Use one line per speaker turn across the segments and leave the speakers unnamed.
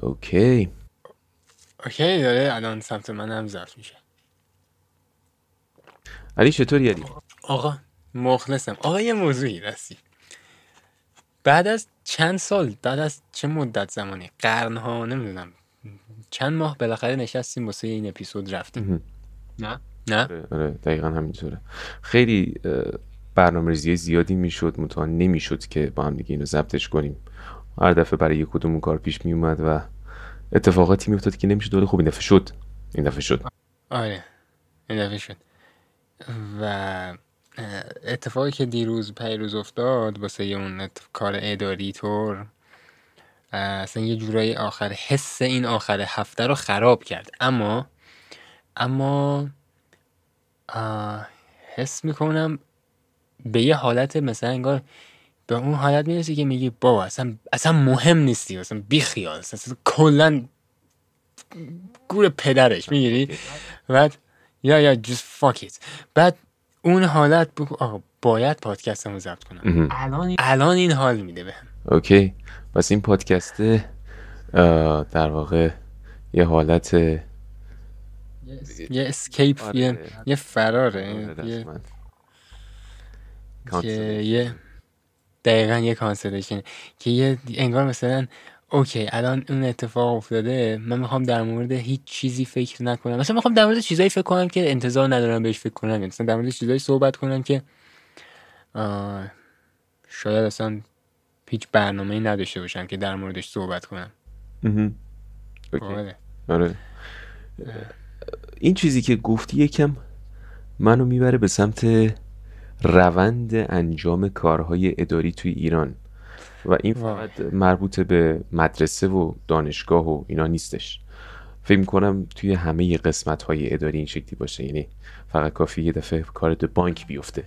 اوکی.
اوکی داره الان سمت من هم ضبط میشه.
علی چطوری علی؟
آقا مخلصم. آقا یه موضوعی رسی بعد از چند سال بعد از چه مدت زمانی؟ قرنها نمی‌دونم. چند ماه بالاخره نشستیم واسه این اپیزود رفتیم. نه؟ نه؟
آره آره، دقیقا همینطوره. خیلی اه، برنامه ریزی زیادی می‌شد متوان نمی‌شد که با هم دیگه اینو ضبطش کنیم. هر دفعه برای یک کدوم کار پیش می اومد و اتفاقاتی میافتاد که نمی‌شد ولی خب این دفعه شد. این دفعه شد.
آره. این دفعه شد. و اتفاقی که دیروز پیروز افتاد واسه اون کار اداری طور اصلا یه جورایی آخر حس این آخر هفته رو خراب کرد. اما اما حس می‌کنم به یه حالت مثلا انگار به اون حالت می‌رسی که میگی بابا اصلا اصلا مهم نیستی اصلا بیخیال اصلا کلا گور پدرش می‌گیری؟ بعد یا یا just fuck it. بعد اون حالت بگو آقا باید پادکستمو ضبط کنم. الان الان این حال میده بهم.
اوکی. پس این پادکست اه، در واقع یه حالت
یه escape
آره.
یه یه فراره.
آره،
یه یه دقیقا یه cancellation که یه انگار مثلا okay الان اون اتفاق افتاده من می‌خوام در مورد هیچ چیزی فکر نکنم. مثلا می‌خوام در مورد چیزایی فکر کنم که انتظار ندارم بهش فکر کنم. مثلا در مورد چیزایی صحبت کنم که شاید اصلا هیچ برنامه ای نداشته باشم که در موردش صحبت کنم. آره.
این چیزی که گفتی یکم منو می‌بره به سمت روند انجام کارهای اداری توی ایران. و این. فقط مربوط به مدرسه و دانشگاه و اینا نیستش. فکر می‌کنم توی همه قسمت های اداری این شکلی باشه. یعنی فقط کافی یه دفعه کار تو بانک بیفته.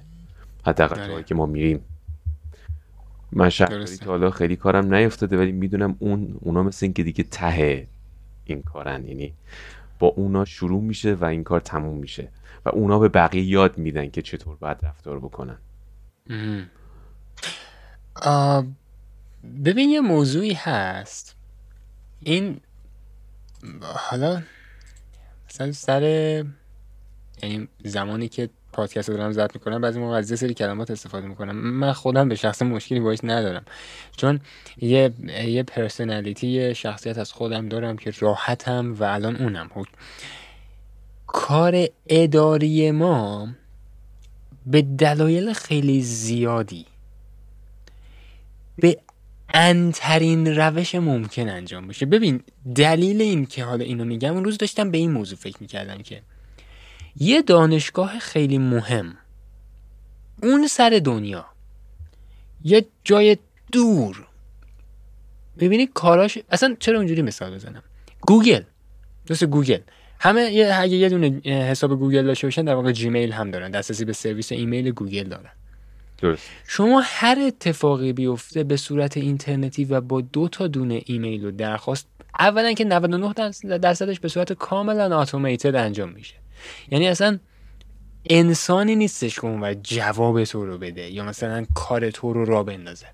حداقل. جایی که ما میریم. من شهرداری. تا حالا خیلی کارم نیفتاده ولی می‌دونم اون اونا مثل این که دیگه ته این کارن. یعنی با اونا شروع میشه و این کار تموم میشه. و اونا به بقیه یاد میدن که چطور باید رفتار بکنن.
ببین یه موضوعی هست. این حالا مثلا سر یعنی زمانی که پادکست دارم ضبط می‌کنم بعضی موقع از سری کلمات استفاده می‌کنم. من خودم به شخص مشکلی باش ندارم. چون یه یه پرسنالیتی شخصیت از خودم دارم که راحتم و الان اونم. کار اداری ما به دلایل خیلی زیادی به انترین روش ممکن انجام بشه. ببین دلیل این که حالا اینو میگم اون روز داشتم به این موضوع فکر می‌کردم که یه دانشگاه خیلی مهم اون سر دنیا یه جای دور. ببینی کاراش اصلا چرا اونجوری مثال بزنم؟ گوگل. دوست گوگل. همه یه اگه یه دونه حساب گوگل داشته باشن در واقع جیمیل هم دارن. دسترسی به سرویس ایمیل گوگل دارن.
درست.
شما هر اتفاقی بیفته به صورت اینترنتی و با دو تا دونه ایمیل و درخواست اولا که 99 درصد- درصدش به صورت کاملا automated انجام میشه. یعنی اصلا انسانی نیستش که اون جواب تو رو بده یا مثلا کار تو رو را بندازه.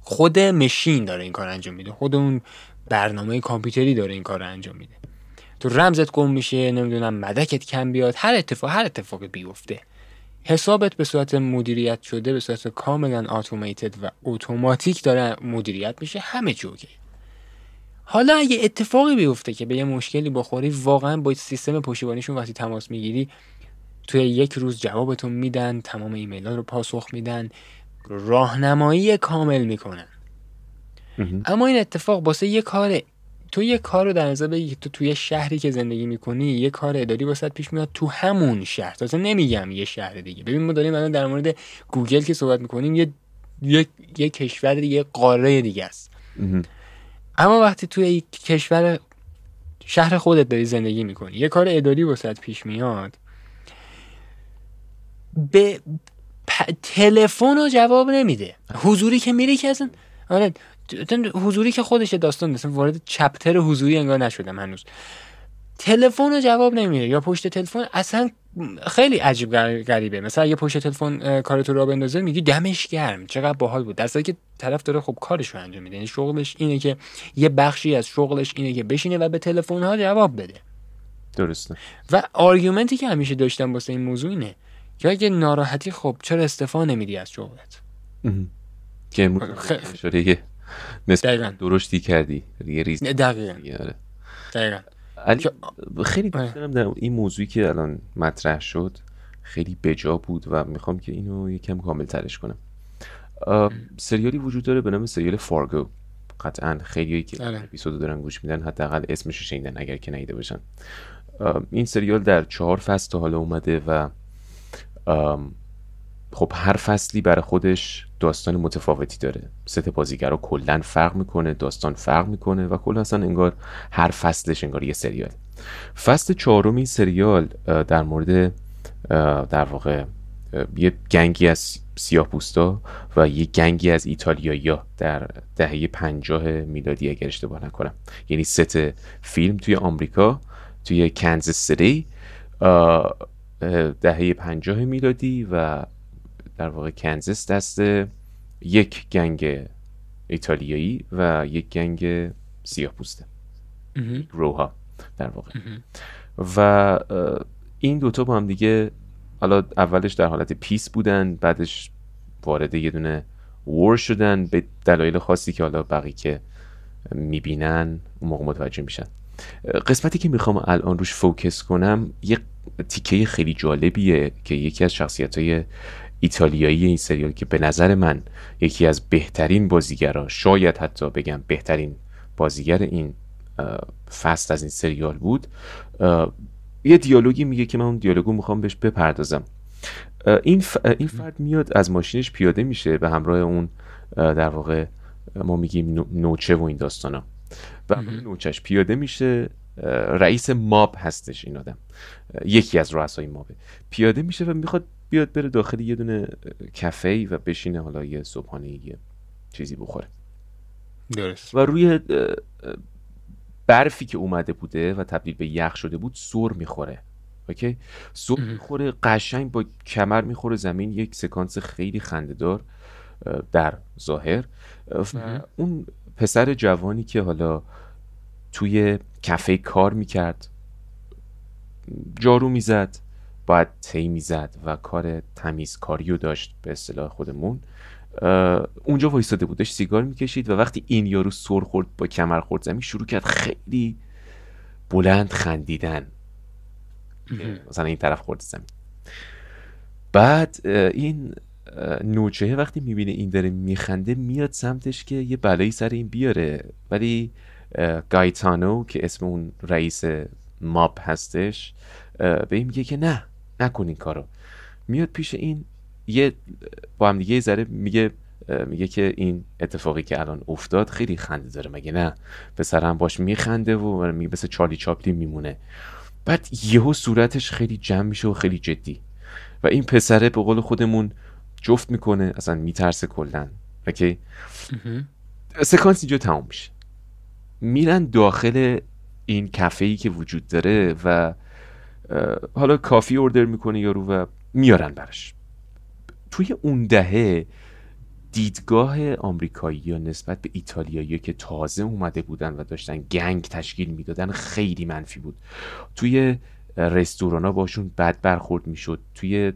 خود مشین داره این کار انجام میده. خود اون برنامه کامپیوتری داره این کار رو انجام میده. تو رمزت گم میشه نمی‌دونم مدکت کم بیاد هر اتفاق هر اتفاقی بیفته. حسابت به صورت مدیریت شده به صورت کاملا اتوماتد و اتوماتیک داره مدیریت میشه همه اوکی. حالا اگه اتفاقی بیفته که به یه مشکلی بخوری واقعا با سیستم پشتیبانیشون وقتی تماس می‌گیری توی یک روز جوابتون میدن تمام ایمیل ها رو پاسخ میدن راهنمایی کامل می‌کنن. اما این اتفاق واسه یه کار تو یه کار رو در نظر بگیر تو توی شهری که زندگی می‌کنی یه کار اداری واسه پیش میاد تو همون شهر. تازه نمیگم یه شهر دیگه. ببین ما داریم الان در مورد گوگل که صحبت می‌کنیم یه یه, یه کشور دیگه یه قاره دیگه است. اما وقتی توی کشور شهر خودت داری زندگی می‌کنی یه کار اداری واسه پیش میاد به پ- تلفن رو جواب نمیده. حضوری که میری که اصلا آره حضوری که خودش داستان مثلا وارد چپتر حضوری انگار نشدم هنوز. تلفن رو جواب نمیده یا پشت تلفن اصلا خیلی عجیب غریبه. مثلا یه پشت تلفن کارتو راه بندازه میگی دمش گرم چقدر باحال بود. در که طرف داره خب کارش رو انجام میده. یعنی شغلش اینه که یه بخشی از شغلش اینه که بشینه و به تلفن ها جواب بده.
درسته.
و argument ی که همیشه داشتم واسه این موضوع اینه که اگه ناراحتی خب چرا استعفا نمیدی از شغلت؟
که شده نسبت درشتی کردی. یه ریز
دقیقا.
آره.
دقیقا.
خیلی دوست دارم در این موضوعی که الان مطرح شد خیلی بجا بود و می‌خوام که اینو یکم کامل ترش کنم. سریالی وجود داره به نام سریال فارگو. قطعا خیلی که
آره.
اپیزود رو دارن گوش میدن حداقل اسمش رو شنیدن اگر که ندیده باشن. این سریال در چهار فصل تا حالا اومده و خب هر فصلی برای خودش داستان متفاوتی داره. ست بازیگرا کلا فرق می‌کنه داستان فرق می‌کنه و کلا اصلا انگار هر فصلش انگار یه سریال فصل چهارم این سریال در مورد در واقع یه گنگی از سیاه پوستا و یه گنگی از ایتالیایی در دهه پنجاه میلادی اگر اشتباه نکنم. یعنی ست فیلم توی آمریکا توی کنزس سری دهه پنجاه میلادی و در واقع کنزس دست یک گنگ ایتالیایی و یک gang سیاه پوست روها در واقع. و این دوتا با هم دیگه حالا اولش در حالت peace بودن بعدش وارد یه دونه war شدن به دلایل خاصی که حالا بقیه که می‌بینن اون موقع متوجه میشن. قسمتی که می‌خوام الان روش focus کنم یه تیکه خیلی جالبیه که یکی از شخصیت های ایتالیایی این سریال که به نظر من یکی از بهترین بازیگرا شاید حتی بگم بهترین بازیگر این فست از این سریال بود یه دیالوگی میگه که من اون دیالوگو می‌خوام بهش بپردازم. این, این فرد میاد از ماشینش پیاده میشه به همراه اون در واقع ما میگیم نوچه و این داستانا. و نوچش پیاده میشه رئیس ماب هستش این آدم. یکی از رؤسای مابه. پیاده میشه و می‌خواد بیاد بره داخل یه دونه کافه و بشینه حالا یه صبحانه یه چیزی بخوره.
درست.
و روی برفی که اومده بوده و تبدیل به یخ شده بود سر می‌خوره. اوکی؟ سر می‌خوره قشنگ با کمر می‌خوره زمین یک سکانس خیلی خندهدار در ظاهر. و اون پسر جوانی که حالا توی کافه کار می‌کرد جارو می‌زد. باید تی می‌زد و کار تمیزکاری رو داشت به اصطلاح خودمون. اونجا وایستاده بودش سیگار می‌کشید و وقتی این یارو سر خورد با کمر خورد زمین شروع کرد خیلی بلند خندیدن. مثلا این طرف خورد زمین. بعد این نوچه وقتی می‌بینه این داره میخنده میاد سمتش که یه بلایی سر این بیاره. ولی گایتانو که اسم اون رئیس ماب هستش به این میگه که نه نکن این کارو. میاد پیش این یه با هم دیگه ذره میگه میگه که این اتفاقی که الان افتاد خیلی خنده داره. مگه نه؟ پسرم باش میخنده و میگه مثل چارلی چاپلی میمونه. بعد یهو صورتش خیلی جمع میشه و خیلی جدی. و این پسره به قول خودمون جفت می‌کنه اصلا میترسه کلا. اوکی؟ سکانس اینجا تمام میشه. میرن داخل این کافه ای که وجود داره و حالا کافی اوردر می‌کنه یارو و میارن برش توی اون دهه دیدگاه آمریکایی یا نسبت به ایتالیایی که تازه اومده بودن و داشتن گنگ تشکیل می‌دادن خیلی منفی بود. توی رستوران ها باشون بد برخورد می‌شد. توی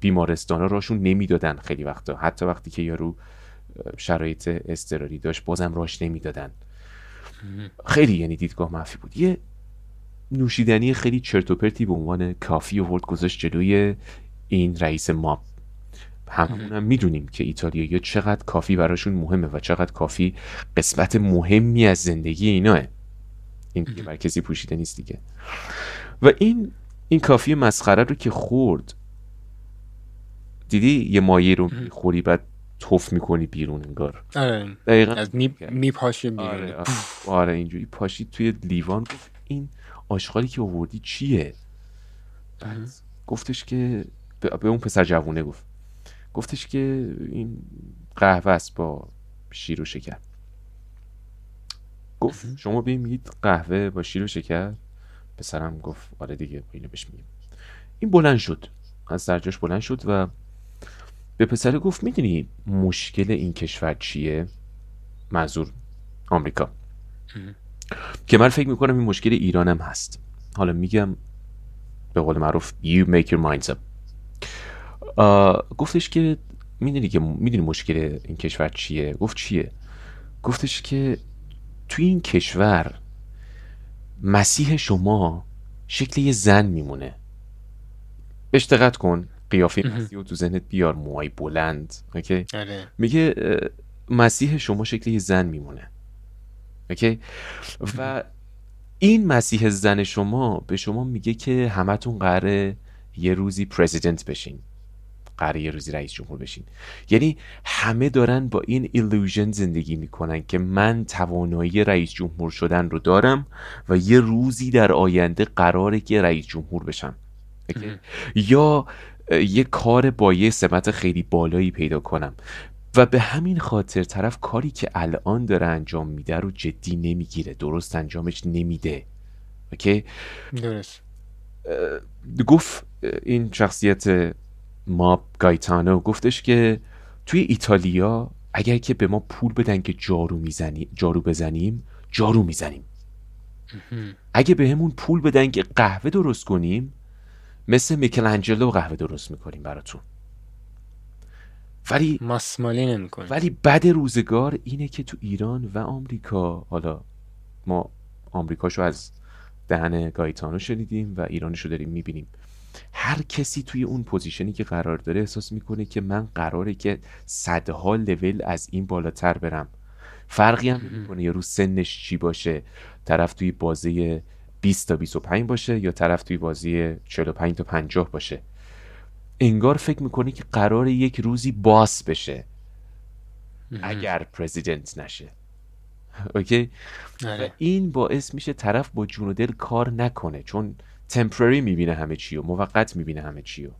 بیمارستان ها راشون نمی‌دادن خیلی وقتا. حتی وقتی که یارو شرایط استراری داشت بازم راش نمی‌دادن. خیلی یعنی دیدگاه منفی بود. یه نوشیدنی خیلی چرتوپرتی به عنوان کافی ورد گذاشت جلوی این رئیس ما. همون هم می‌دونیم که ایتالیایی چقدر کافی براشون مهمه و چقدر کافی قسمت مهمی از زندگی ایناه. این دیگه بر کسی پوشیده نیست دیگه. و این این کافی مسخره رو که خورد. دیدی؟ یه مایه رو خوری بعد توف می‌کنی بیرون انگار.
آره.
دقیقا.
از می, بیرون.
آره, آره, آره اینجوری پاشید توی لیوان. گفت این آشغالی که آوردی چیه؟ بعد گفتش که به اون پسر جوونه گفت. گفتش که این قهوه است با شیر و شکر. گفت شما بیایید میگید قهوه با شیر و شکر؟ پسرم گفت آره دیگه اینو بهش میگیم. این بلند شد. از درجاش بلند شد و به پسر گفت می‌دونی مشکل این کشور چیه؟ منظور آمریکا. که من فکر می‌کنم این مشکل ایرانم هست. حالا میگم به قول معروف you make your minds up. گفتش که می‌دونی که می‌دونی مشکل این کشور چیه؟ گفت چیه؟ گفتش که توی این کشور مسیح شما شکل یه زن میمونه. بهش دقت کن. قیافه مسیح رو تو ذهنت بیار. موهای بلند. اوکی؟
آره.
میگه مسیح شما شکل یه زن میمونه. اوکی؟ و این مسیح زن شما به شما میگه که همتون قراره یه روزی پرزیدنت بشین. قراره یه روزی رئیس جمهور بشین. یعنی همه دارن با این illusion زندگی می‌کنن که من توانایی رئیس جمهور شدن رو دارم و یه روزی در آینده قراره که رئیس جمهور بشم. اوکی؟ یا یه کار با یه سمت خیلی بالایی پیدا کنم. و به همین خاطر طرف کاری که الان داره انجام میده رو جدی نمی‌گیره. درست انجامش نمیده. اوکی؟
درست.
گفت این شخصیت ما گایتانو گفتش که توی ایتالیا اگر که به ما پول بدن که جارو می‌زنی جارو بزنیم جارو می‌زنیم. اگه به همون پول بدن که قهوه درست کنیم مثل میکلانجلو قهوه درست می‌کنیم براتون. ولی
ماسمالی نمی‌کنه
ولی بد روزگار اینه که تو ایران و آمریکا حالا ما آمریکاشو از دهن گایتانو شنیدیم و ایرانشو داریم می‌بینیم. هر کسی توی اون position ی که قرار داره احساس می‌کنه که من قراره که صدها لول از این بالاتر برم. فرقی هم نمی‌کنه یارو سنش چی باشه. طرف توی بازی 20 تا 25 باشه یا طرف توی بازی 45 تا 50 باشه. انگار فکر می‌کنه که قرار یک روزی boss بشه. اگر پرزیدنت نشه. اوکی و
آره.
این باعث میشه طرف با جون و دل کار نکنه چون تمپرری می‌بینه همه چی و موقت می‌بینه همه چی و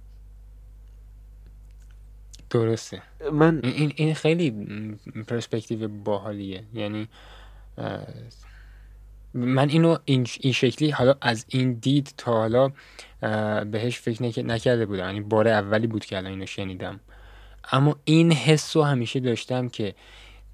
درسته.
من
این- این خیلی پرسپکتیو باحالیه. یعنی من اینو این, این شکلی حالا از این دید تا حالا بهش فکر نک- نکرده بودم. یعنی بار اولی بود که الان اینو شنیدم. اما این حس رو همیشه داشتم که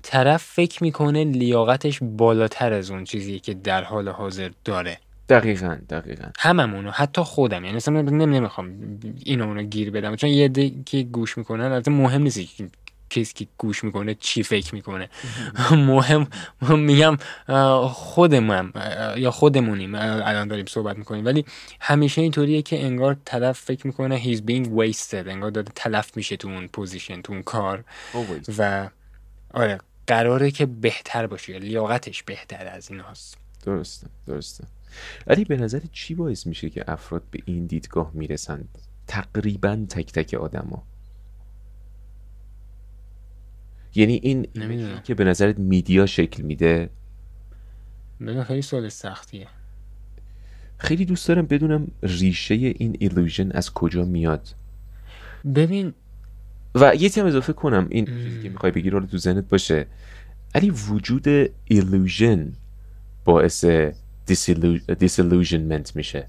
طرف فکر می‌کنه لیاقتش بالاتر از اون چیزی که در حال حاضر داره.
دقیقا دقیقا.
هممونو حتی خودم. یعنی اصلا نمی نمی‌خوام اینو اونو گیر بدم. چون یه که گوش می‌کنن البته مهم نیست کسی که گوش می‌کنه چی فکر می‌کنه. مهم. میگم خودمم یا خودمونیم الان داریم صحبت می‌کنیم. ولی همیشه اینطوریه که انگار طرف فکر می‌کنه he's being wasted انگار داره تلف میشه تو اون position تو اون کار. و آره قراره که بهتر باشه یا لیاقتش بهتر از این هست
درسته درسته. ولی به نظر چی باعث میشه که افراد به این دیدگاه می‌رسند؟ تقریبا تک تک آدما. یعنی این
نمی‌دونم.
که به نظرت میدیا شکل میده؟
ببین خیلی سوال سختیه.
خیلی دوست دارم بدونم ریشه این ایلوژن از کجا میاد.
ببین
و یه هم اضافه کنم این چیزی که می‌خوای بگی رو تو ذهنت باشه. ولی وجود illusion باعث disillusionment میشه.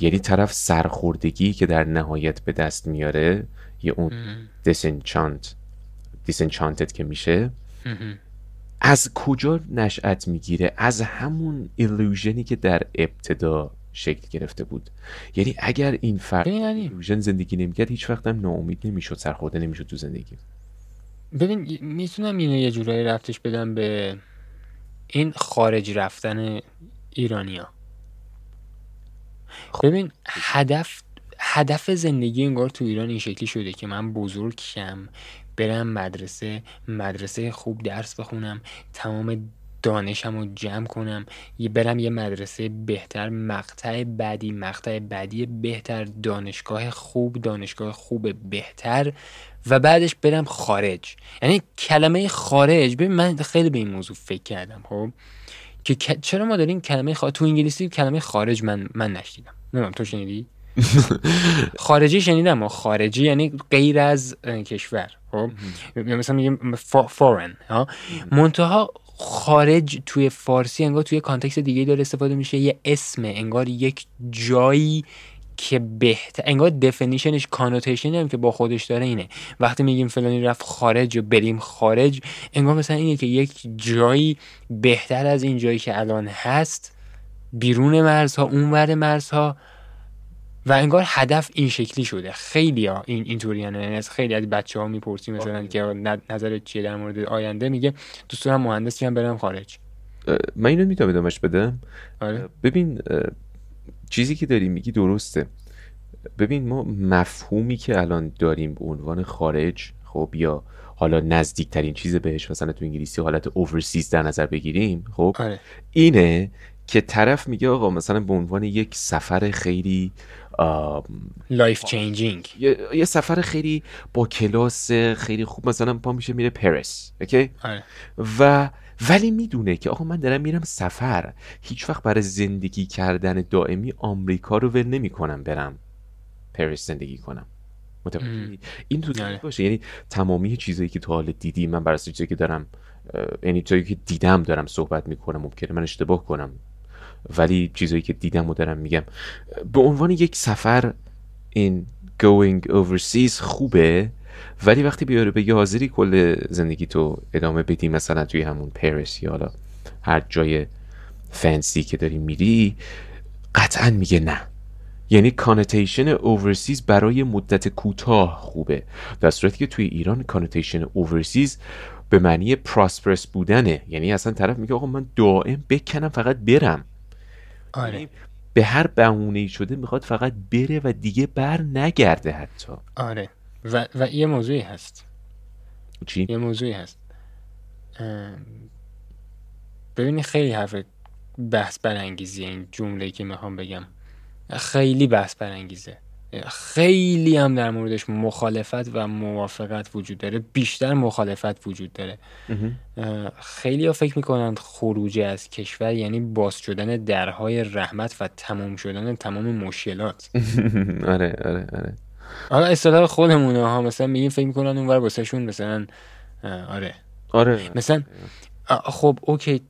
یعنی طرف سرخوردگی که در نهایت به دست میاره یا اون disenchant disenchanted که میشه از کجا نشأت می‌گیره؟ از همون illusion ی که در ابتدا شکل گرفته بود. یعنی اگر این فرد
علی.
ایلوژن زندگی نمی‌کرد هیچ وقت هم ناامید نمی‌شد سرخورده نمی‌شد تو زندگی.
ببین می‌تونم اینو یه جورایی رفتش بدم به این خارج رفتن ایرانیا ببین هدف هدف زندگی انگار تو ایران این شکلی شده که من بزرگ شم برم مدرسه مدرسه خوب درس بخونم تمام دانشم رو جمع کنم یه برم یه مدرسه بهتر مقطع بعدی مقطع بعدی بهتر دانشگاه خوب دانشگاه خوب بهتر و بعدش برم خارج. یعنی کلمه خارج ببین من خیلی به این موضوع فکر کردم خب؟ که چرا ما داریم کلمه خارج تو انگلیسی کلمه خارج من من نشنیدم؟ نمی‌دونم تو شنیدی؟ خارجی شنیدم خارجی یعنی غیر از کشور. خب؟ مثلا میگیم foreign ها؟ منتها خارج توی فارسی انگار توی context دیگه داره استفاده میشه یه اسم انگار یک جایی که بهتر انگار definition ش connotation هم که با خودش داره اینه. وقتی میگیم فلانی رفت خارج و بریم خارج انگار مثلا اینه که یک جایی بهتر از این جایی که الان هست بیرون مرزها اونور مرزها و انگار هدف این شکلی شده. خیلی ها این اینطوری یعنی از خیلی از بچه ها می‌پرسی مثلا که نظر چیه؟ در مورد آینده میگه دوست دارم مهندسی هم برم خارج.
من اینو می‌تونم ادامش بدم.
آره.
ببین چیزی که داری میگی درسته. ببین ما مفهومی که الان داریم به عنوان خارج خب یا حالا نزدیکترین چیز بهش مثلا تو انگلیسی حالت اوورسیز در نظر بگیریم خب
آره.
اینه که طرف میگه آقا مثلا به عنوان یک سفر خیلی
life changing
یه،, سفر خیلی با کلاس خیلی خوب مثلا پا میشه میره پاریس اوکی؟
آره.
و ولی می‌دونه که آقا من دارم میرم سفر هیچ وقت برای زندگی کردن دائمی آمریکا رو ول نمی‌کنم برم پاریس زندگی کنم. متوجه این تو
آره.
باشه. یعنی تمامی چیزایی که تو حال دیدی من برای چیزایی که دارم یعنی چیزایی که دیدم دارم صحبت می‌کنم ممکنه من اشتباه کنم. ولی چیزایی که دیدم و دارم میگم. به عنوان یک سفر این going overseas خوبه ولی وقتی بیاره بگه حاضری کل زندگی تو ادامه بدی مثلا توی همون پاریس یا حالا هر جای fancy ی که داری میری قطعا میگه نه. یعنی connotation overseas برای مدت کوتاه خوبه. در صورتی که توی ایران connotation overseas به معنی prosperous بودنه. یعنی اصلا طرف میگه آقا من دائم بکنم فقط برم.
آره.
یعنی به هر بهونه شده می‌خواد فقط بره و دیگه بر نگرده حتی.
آره. و, و یه موضوعی هست.
چی؟
یه موضوعی هست. ببینی خیلی حرف بحث برانگیزی این جمله که می‌خوام بگم. خیلی بحث برانگیزه. خیلی هم در موردش مخالفت و موافقت وجود داره. بیشتر مخالفت وجود داره. خیلی ها فکر می‌کنند خروج از کشور یعنی باز شدن درهای رحمت و تمام شدن تمام مشکلات.
آره آره آره.
حالا اصطلاح خودمونه ها مثلا میگیم فکر می‌کنن اونور واسهشون مثلا آره.
آره.
مثلا خب اوکی.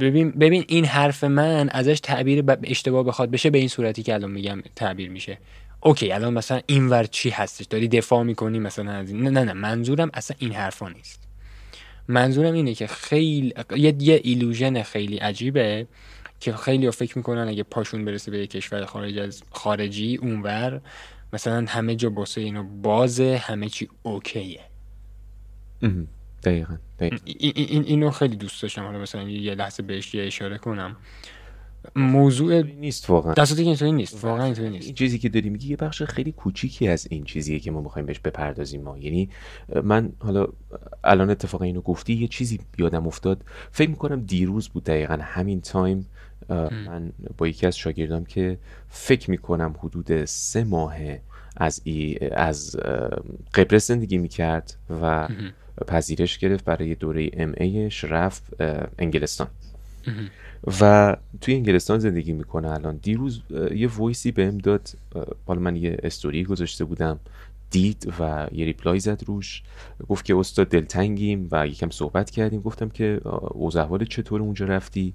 ببین ببین این حرف من ازش تعبیر اشتباه بخواد بشه به این صورتی که الان میگم تعبیر میشه. اوکی الان مثلا اینور چی هستش؟ داری دفاع می‌کنی مثلا از این؟ نه نه نه منظورم اصلا این حرفا نیست. منظورم اینه که خیلی یه, یه ایلوژن خیلی عجیبه که خیلی ها فکر می‌کنن اگه پاشون برسه به یه کشور خارج از خارجی اونور مثلا همه جا باسه اینو بازه همه چی اوکیه.
دقیقا,
این اینو خیلی دوست داشتم. حالا مثلا یه لحظه بهش یه اشاره کنم. موضوع
نیست واقعا.
دستاتی که اینطوری نیست. واقعا اینطوری نیست.
این چیزی که داری میگی یه بخش خیلی کوچیکی از این چیزیه که ما می‌خوایم بهش بپردازیم ما. یعنی من حالا الان اتفاقا اینو گفتی یه چیزی بیادم افتاد. فکر می‌کنم دیروز بود دقیقا همین تایم من با یکی از شاگردام که فکر می‌کنم حدود سه ماه از ای از قبرس زندگی می‌کرد و پذیرش گرفت برای دوره ام ایش رفت انگلستان. و توی انگلستان زندگی می‌کنه الان. دیروز یه voice ی بهم داد حالا من یه استوری گذاشته بودم دید و یه reply زد روش. گفت که استاد دلتنگیم و یکم صحبت کردیم. گفتم که اوضاع چطور اونجا رفتی؟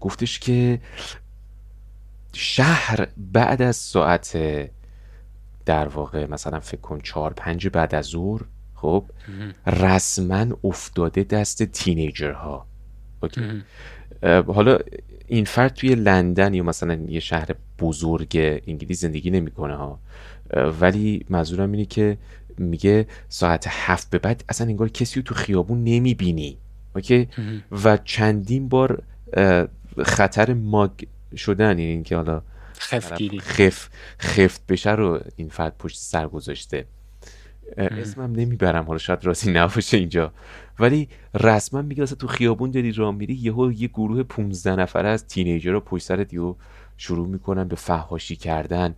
گفتش که شهر بعد از ساعت در واقع مثلا فکر کن چهار پنج بعد از ظهر خب رسما افتاده دست teenager ها. اوکی. حالا این فرد توی لندن یا مثلا یه شهر بزرگ انگلیس زندگی نمی‌کنه ها. ولی منظورم اینه که میگه ساعت هفت به بعد اصلا انگار کسی رو تو خیابون نمی‌بینی. اوکی؟ و چندین بار خطر mug شدن یعنی اینکه حالا خف خفت بشه رو این فرد پشت سر گذاشته. اسمم نمی‌برم حالا شاید راضی نباشه اینجا. ولی رسما میگه تو خیابون داری راه میری یهو یه گروه 15 نفره از تینیجر پشت سرت یهو شروع می‌کنن به فحاشی کردن.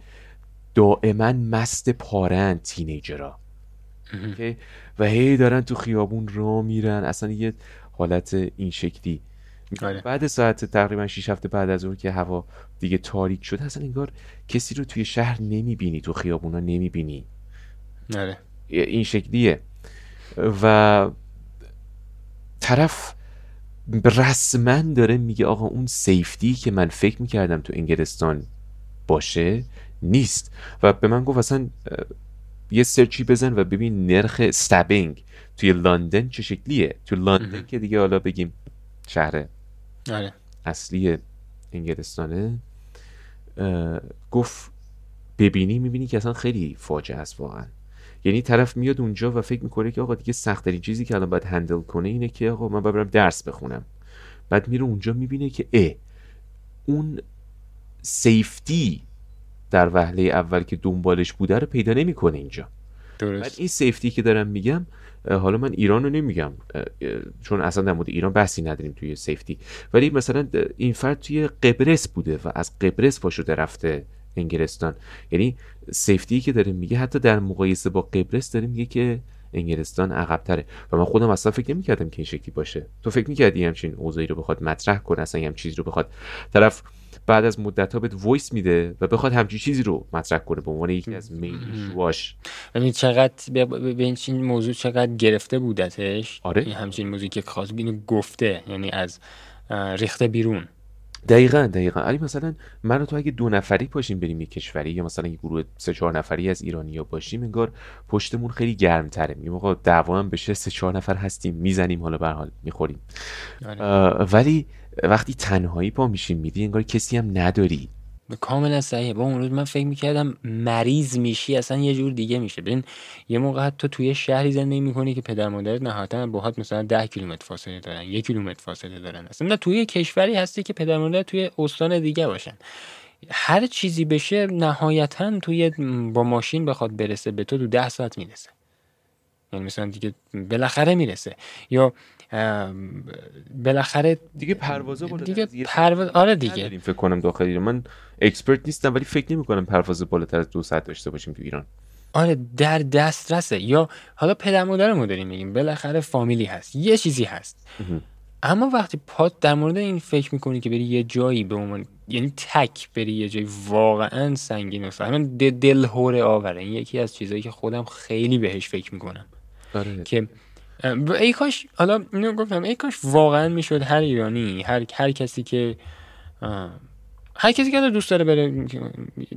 دائما مست پارن تینیجرها. و هی دارن تو خیابون راه میرن. اصلا یه حالت این شکلی.
آره.
بعد ساعت تقریبا 6 هفته بعد از اون که هوا دیگه تاریک شده اصلا انگار کسی رو توی شهر نمی‌بینی تو خیابونا نمی‌بینی.
آره.
این شکلیه. و طرف رسما داره میگه آقا اون سیفتی که من فکر می‌کردم تو انگلستان باشه نیست. و به من گفت اصلا یه سرچی بزن و ببین نرخ استابینگ توی لندن چه شکلیه. تو لندن که دیگه حالا بگیم شهر
آره.
اصلی انگلستانه گفت ببینی می‌بینی که اصلا خیلی فاجعه است واقعا. یعنی طرف میاد اونجا و فکر می‌کنه که آقا دیگه سختترین چیزی که الان باید هندل کنه اینه که آقا من برم درس بخونم. بعد میره اونجا می‌بینه که اه اون سیفتی در وهله اول که دنبالش بوده رو پیدا نمی‌کنه اینجا.
درست.
بعد این سیفتی که دارم میگم حالا من ایران رو نمیگم چون اصلا در مورد ایران بحثی نداریم توی سیفتی ولی مثلا این فرد توی قبرس بوده و از قبرس پا شده رفته. انگلستان. یعنی safety که داره میگه حتی در مقایسه با قبرس داره میگه که انگلستان عقبتره. و من خودم اصلا فکر نمی‌کردم که این شکلی باشه. تو فکر می‌کردی همچین اوضاعی رو بخواد مطرح کنه اصلا هم چیزی رو بخواد. طرف بعد از مدت ها بهت voice میده و بخواد همچین چیزی رو مطرح کنه به عنوان یکی از main issue هاش
یعنی چقدر به این موضوع چقدر گرفته بودتش
آره.
این همچین موضوعی که خاص اینو گفته یعنی از ریخته بیرون.
دقیقا دقیقا. علی مثلا من و تو اگه دو نفری پاشیم بریم یه کشوری یا مثلا یه گروه سه چهار نفری از ایرانی ها باشیم انگار پشتمون خیلی گرم تره میگم آقا دعوا هم بشه سه چهار نفر هستیم می‌زنیم حالا به حال می‌خوریم.
آره.
ولی وقتی تنهایی پا میشیم میدی انگار کسی هم نداری.
کاملا صحیحه. با اون روز من فکر می‌کردم مریض میشی اصلا یه جور دیگه میشه. ببین یه موقع تو توی شهری زندگی می‌کنی که پدر مادرت نهایتا باهات مثلا ده کیلومتر فاصله دارن یک کیلومتر فاصله دارن. اصلا توی کشوری هستی که پدر مادرت توی استان دیگه باشن. هر چیزی بشه نهایتا توی با ماشین بخواد برسه به تو تو ده ساعت می‌رسه. یعنی مثلا دیگه بالاخره می‌رسه. یا بالاخره
دیگه پروازا
دیگه پرواز آره دیگه.
فکر کنم داخل ایران من اکسپرت نیستم ولی فکر نمی کنم پرواز بالاتر از دو ساعت داشته باشیم تو ایران.
آره در دسترسه. یا حالا پدر مادرمو داریم میگیم بالاخره فامیلی هست یه چیزی هست. اما وقتی پات در مورد این فکر می‌کنی که بری یه جایی به عنوان یعنی تک بری یه جایی واقعا سنگین و همین دل هوره آوره. این یکی از چیزهایی که خودم خیلی بهش فکر می‌کنم.
آره.
که ای کاش حالا اینو گفتم ای کاش واقعا می‌شد هر ایرانی هر هر کسی که هر کسی که دوست داره بره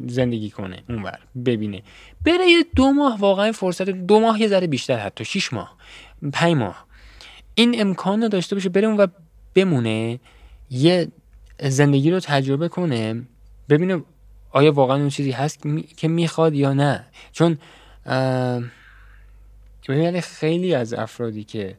زندگی کنه اونور ببینه بره یه دو ماه واقعا فرصت دو ماه یه ذره بیشتر حتی شیش ماه پنج ماه این امکان رو داشته باشه بره اون و بمونه یه زندگی رو تجربه کنه ببینه آیا واقعا اون چیزی هست که می‌خواد یا نه. چون ببین خیلی از افرادی که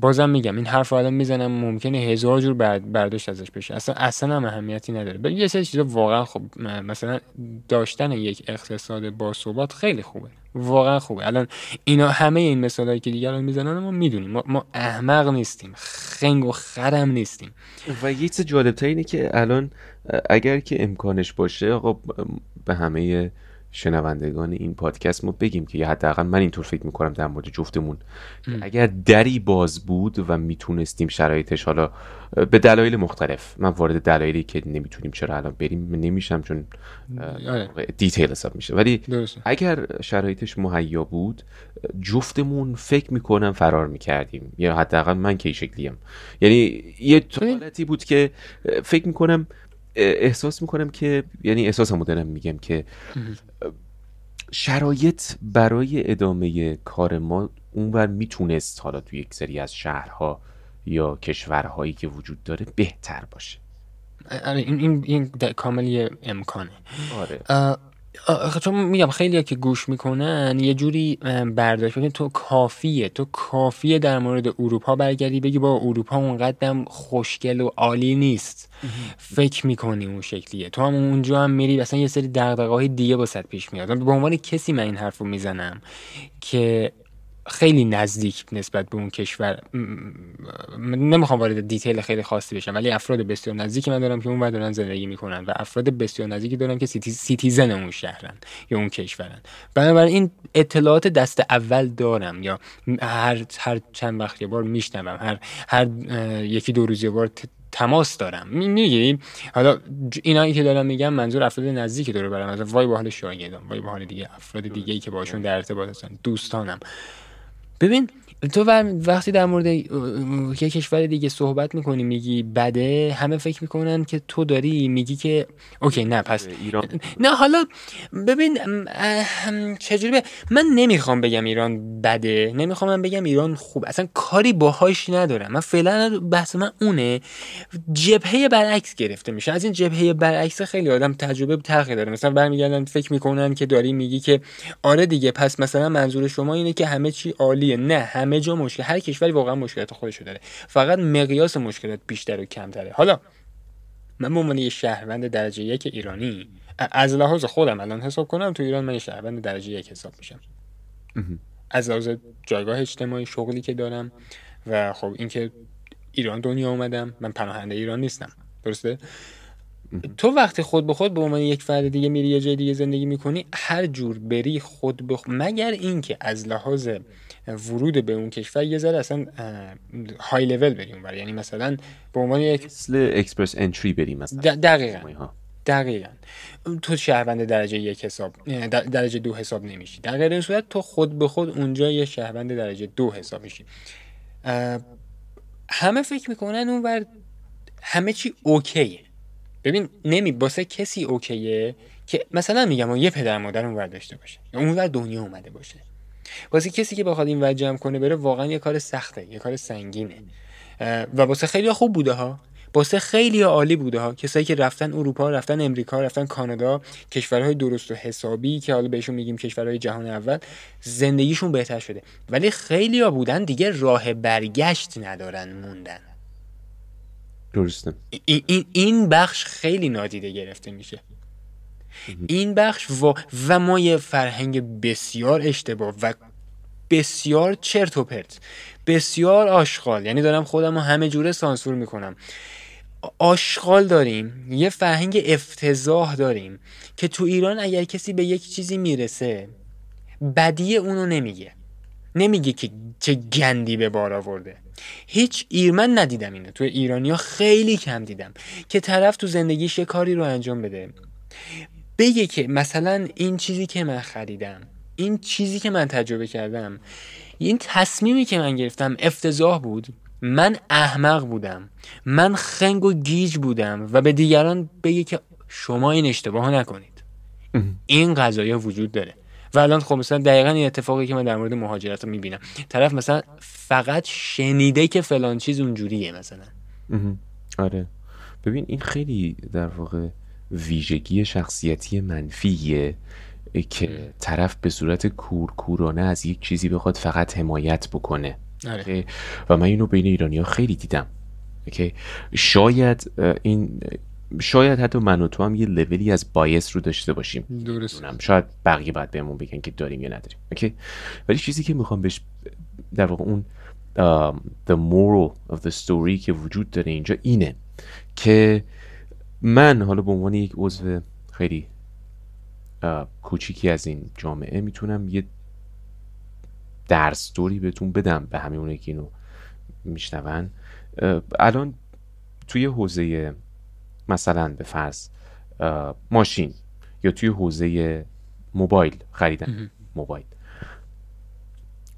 بازم میگم این حرف الان می‌زنم ممکنه هزار جور برداشت ازش بشه. اصلا اصلا هم اهمیتی نداره. یه سری چیزا واقعا خب مثلا داشتن یک اقتصاد با ثبات خیلی خوبه. واقعا خوبه. الان اینا همه این مثالایی که دیگران می‌زنن ما می‌دونیم. ما, ما احمق نیستیم. خنگ و خرم نیستیم.
و یه چیز جالب اینه که الان اگر که امکانش باشه آقا به همه شنوندگان این پادکست ما بگیم که حداقل من اینطور فکر می‌کنم در مورد جفتمون اگر دری باز بود و می‌تونستیم شرایطش حالا به دلایل مختلف. من وارد دلایلی که نمی‌تونیم چرا الان بریم نمیشم چون
آره.
دیتیل حساب میشه. ولی
درسته.
اگر شرایطش مهیا بود جفتمون فکر می‌کنم فرار می‌کردیم. یا حداقل من که شکلیم. یعنی یه حالتی بود که فکر می‌کنم احساس می‌کنم که یعنی احساسمو دارم میگم که شرایط برای ادامه کار ما اونور می‌تونست حالا تو یک سری از شهرها یا کشورهایی که وجود داره بهتر باشه.
آره، این این این کامل امکانه.
آره.
چون میگم خیلی که گوش می‌کنن یه جوری برداشت بگن تو کافیه. تو کافیه در مورد اروپا برگردی بگی با اروپا اونقدر خوشگل و عالی نیست. فکر می‌کنی اون شکلیه. تو هم اونجا هم میری اصلا یه سری دقدقه های دیگه باست پیش میاد به عنوان کسی من این حرف رو می‌زنم که خیلی نزدیک نسبت به اون کشور. نمی‌خوام وارد detail خیلی خاصی بشم ولی افراد بسیار نزدیکی من دارم که اون دارن زندگی می‌کنن و افراد بسیار نزدیکی دارم که citizen اون شهرن یا اون کشورن. بنابراین این اطلاعات دست اول دارم یا هر هر چند وقت یه بار میشنوم هر هر یکی دو روز یه بار تماس دارم. می‌گیری حالا اینایی که دارم میگم منظور افراد نزدیک داره برام و یا حالا شاگردان و یا حالا دیگه افراد دیگه ای که باشون در ارتباط هستن دوستانم. ببین تو وقتی در مورد یه کشور دیگه صحبت می‌کنی میگی بده همه فکر می‌کنن که تو داری میگی که اوکی نه پس. ایران. نه حالا ببین چجوری من نمی‌خوام بگم ایران بده نمی‌خوام من بگم ایران خوب اصلا کاری باهاش ندارم. من فعلا بحث من اونه. جبهه برعکس گرفته میشه. از این جبهه برعکس خیلی آدم تجربه تلخی داره. مثلا برمیگردن فکر می‌کنن که داری میگی که آره دیگه پس مثلا منظور شما اینه که همه چی عالیه. نه همه جا مشکل هر کشوری واقعا مشکلات خودشو داره. فقط مقیاس مشکلات بیشتر و کمتره. حالا من به عنوان یه شهروند درجه یک ایرانی از لحاظ خودم الان حساب کنم تو ایران من یه شهروند درجه یک حساب میشم. از لحاظ جایگاه اجتماعی شغلی که دارم و خب اینکه ایران دنیا اومدم من پناهنده ایران نیستم. درسته؟ تو وقتی خود به خود به عنوان یک فرد دیگه میری یه جای دیگه زندگی می‌کنی هر جور بری خود به خود مگر اینکه از لحاظ ورود به اون کشور یه ذره اصلا های لول بریم اونور. یعنی مثلا به عنوان یک
مثل اکسپرس انتری بریم مثلا.
دقیقا. دقیقا. تو شهروند درجه یک حساب درجه دو حساب نمیشی. در غیر این صورت تو خود به خود اونجا یه شهروند درجه دو حساب میشی. همه فکر می‌کنن اونور همه چی اوکیه. ببین نمی باسه کسی اوکیه که مثلا میگم یه پدر مادر اونور داشته باشه یا اونور دنیا اومده باشه. واسه کسی که بخواد این جمع کنه بره واقعا یه کار سخته یه کار سنگینه. و واسه خیلی خوب بوده ها. واسه خیلی عالی بوده ها. کسایی که رفتن اروپا رفتن امریکا رفتن کانادا کشورهای درست و حسابی که حالا بهشون میگیم کشورهای جهان اول زندگیشون بهتر شده. ولی خیلی ها بودن دیگه راه برگشت ندارن موندن.
درسته.
این, این بخش خیلی نادیده گرفته میشه. این بخش و, و ما یه فرهنگ بسیار اشتباه و بسیار چرت و پرت. بسیار آشغال. یعنی دارم خودم رو همه جوره سانسور می‌کنم. آشغال داریم. یه فرهنگ افتضاح داریم که تو ایران اگر کسی به یک چیزی می‌رسه بدی اونو نمیگه. نمیگه که چه گندی به بار آورده. هیچ ایرمن ندیدم اینو. تو ایرانیا خیلی کم دیدم که طرف تو زندگیش یه کاری رو انجام بده. بگه که مثلا این چیزی که من خریدم این چیزی که من تجربه کردم این تصمیمی که من گرفتم افتضاح بود. من احمق بودم. من خنگ و گیج بودم و به دیگران بگه که شما این اشتباه نکنید. این قضایی وجود داره. و الان خب مثلا دقیقا این اتفاقی که من در مورد مهاجرت رو می‌بینم. طرف مثلا فقط شنیده که فلان چیز اونجوریه مثلا.
آره. ببین این خیلی در واقع ویژگی شخصیتی منفیه که طرف به صورت کورکورانه از یک چیزی بخواد فقط حمایت بکنه.
آره.
و من اینو بین ایرانی ها خیلی دیدم. که شاید این شاید حتی من و تو هم یه لولی از بایس رو داشته باشیم.
درست.
شاید بقیه باید بهمون بگن که داریم یا نداریم. اوکی؟ ولی چیزی که می‌خوام بهش در واقع اون the moral of the story که وجود داره اینجا اینه که من حالا به عنوان یک عضو خیلی کوچیکی از این جامعه می‌تونم یه درس دوری بهتون بدم به همه اونه که اینو میشنون. الان توی حوزه مثلا به فرض ماشین یا توی حوزه موبایل خریدن. موبایل.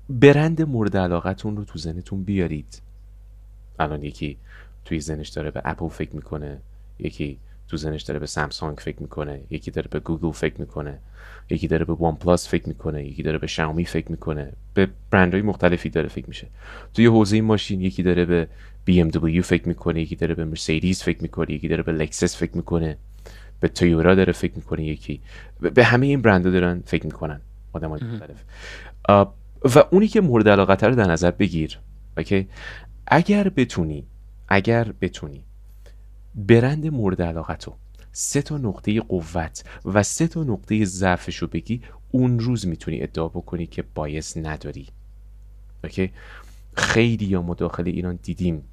برند مورد علاقتون رو تو ذهنتون بیارید. الان یکی توی ذهنش داره به اپل فکر می‌کنه یکی تو ذهنش داره به سامسونگ فکر می‌کنه یکی داره به گوگل فکر می‌کنه یکی داره به OnePlus فکر می‌کنه یکی داره به شیائومی فکر می‌کنه به برندهای مختلفی داره فکر میشه. توی حوزه ماشین یکی داره به BMW فکر می‌کنه یکی داره به مرسدس فکر می‌کنه یکی داره به لکسس فکر می‌کنه به تویوتا داره فکر می‌کنه یکی به همه این برندها دارن فکر می‌کنن آدمای مختلف. و اونی که مورد علاقه رو در نظر بگیر اوکی؟ اگر بتونی اگر بتونی برند مورد علاقتو سه تا نقطه قوت و سه تا نقطه ضعفش رو بگی اون روز می‌تونی ادعا بکنی که bias نداری. اوکی؟ خیلیا ما داخل ایران دیدیم.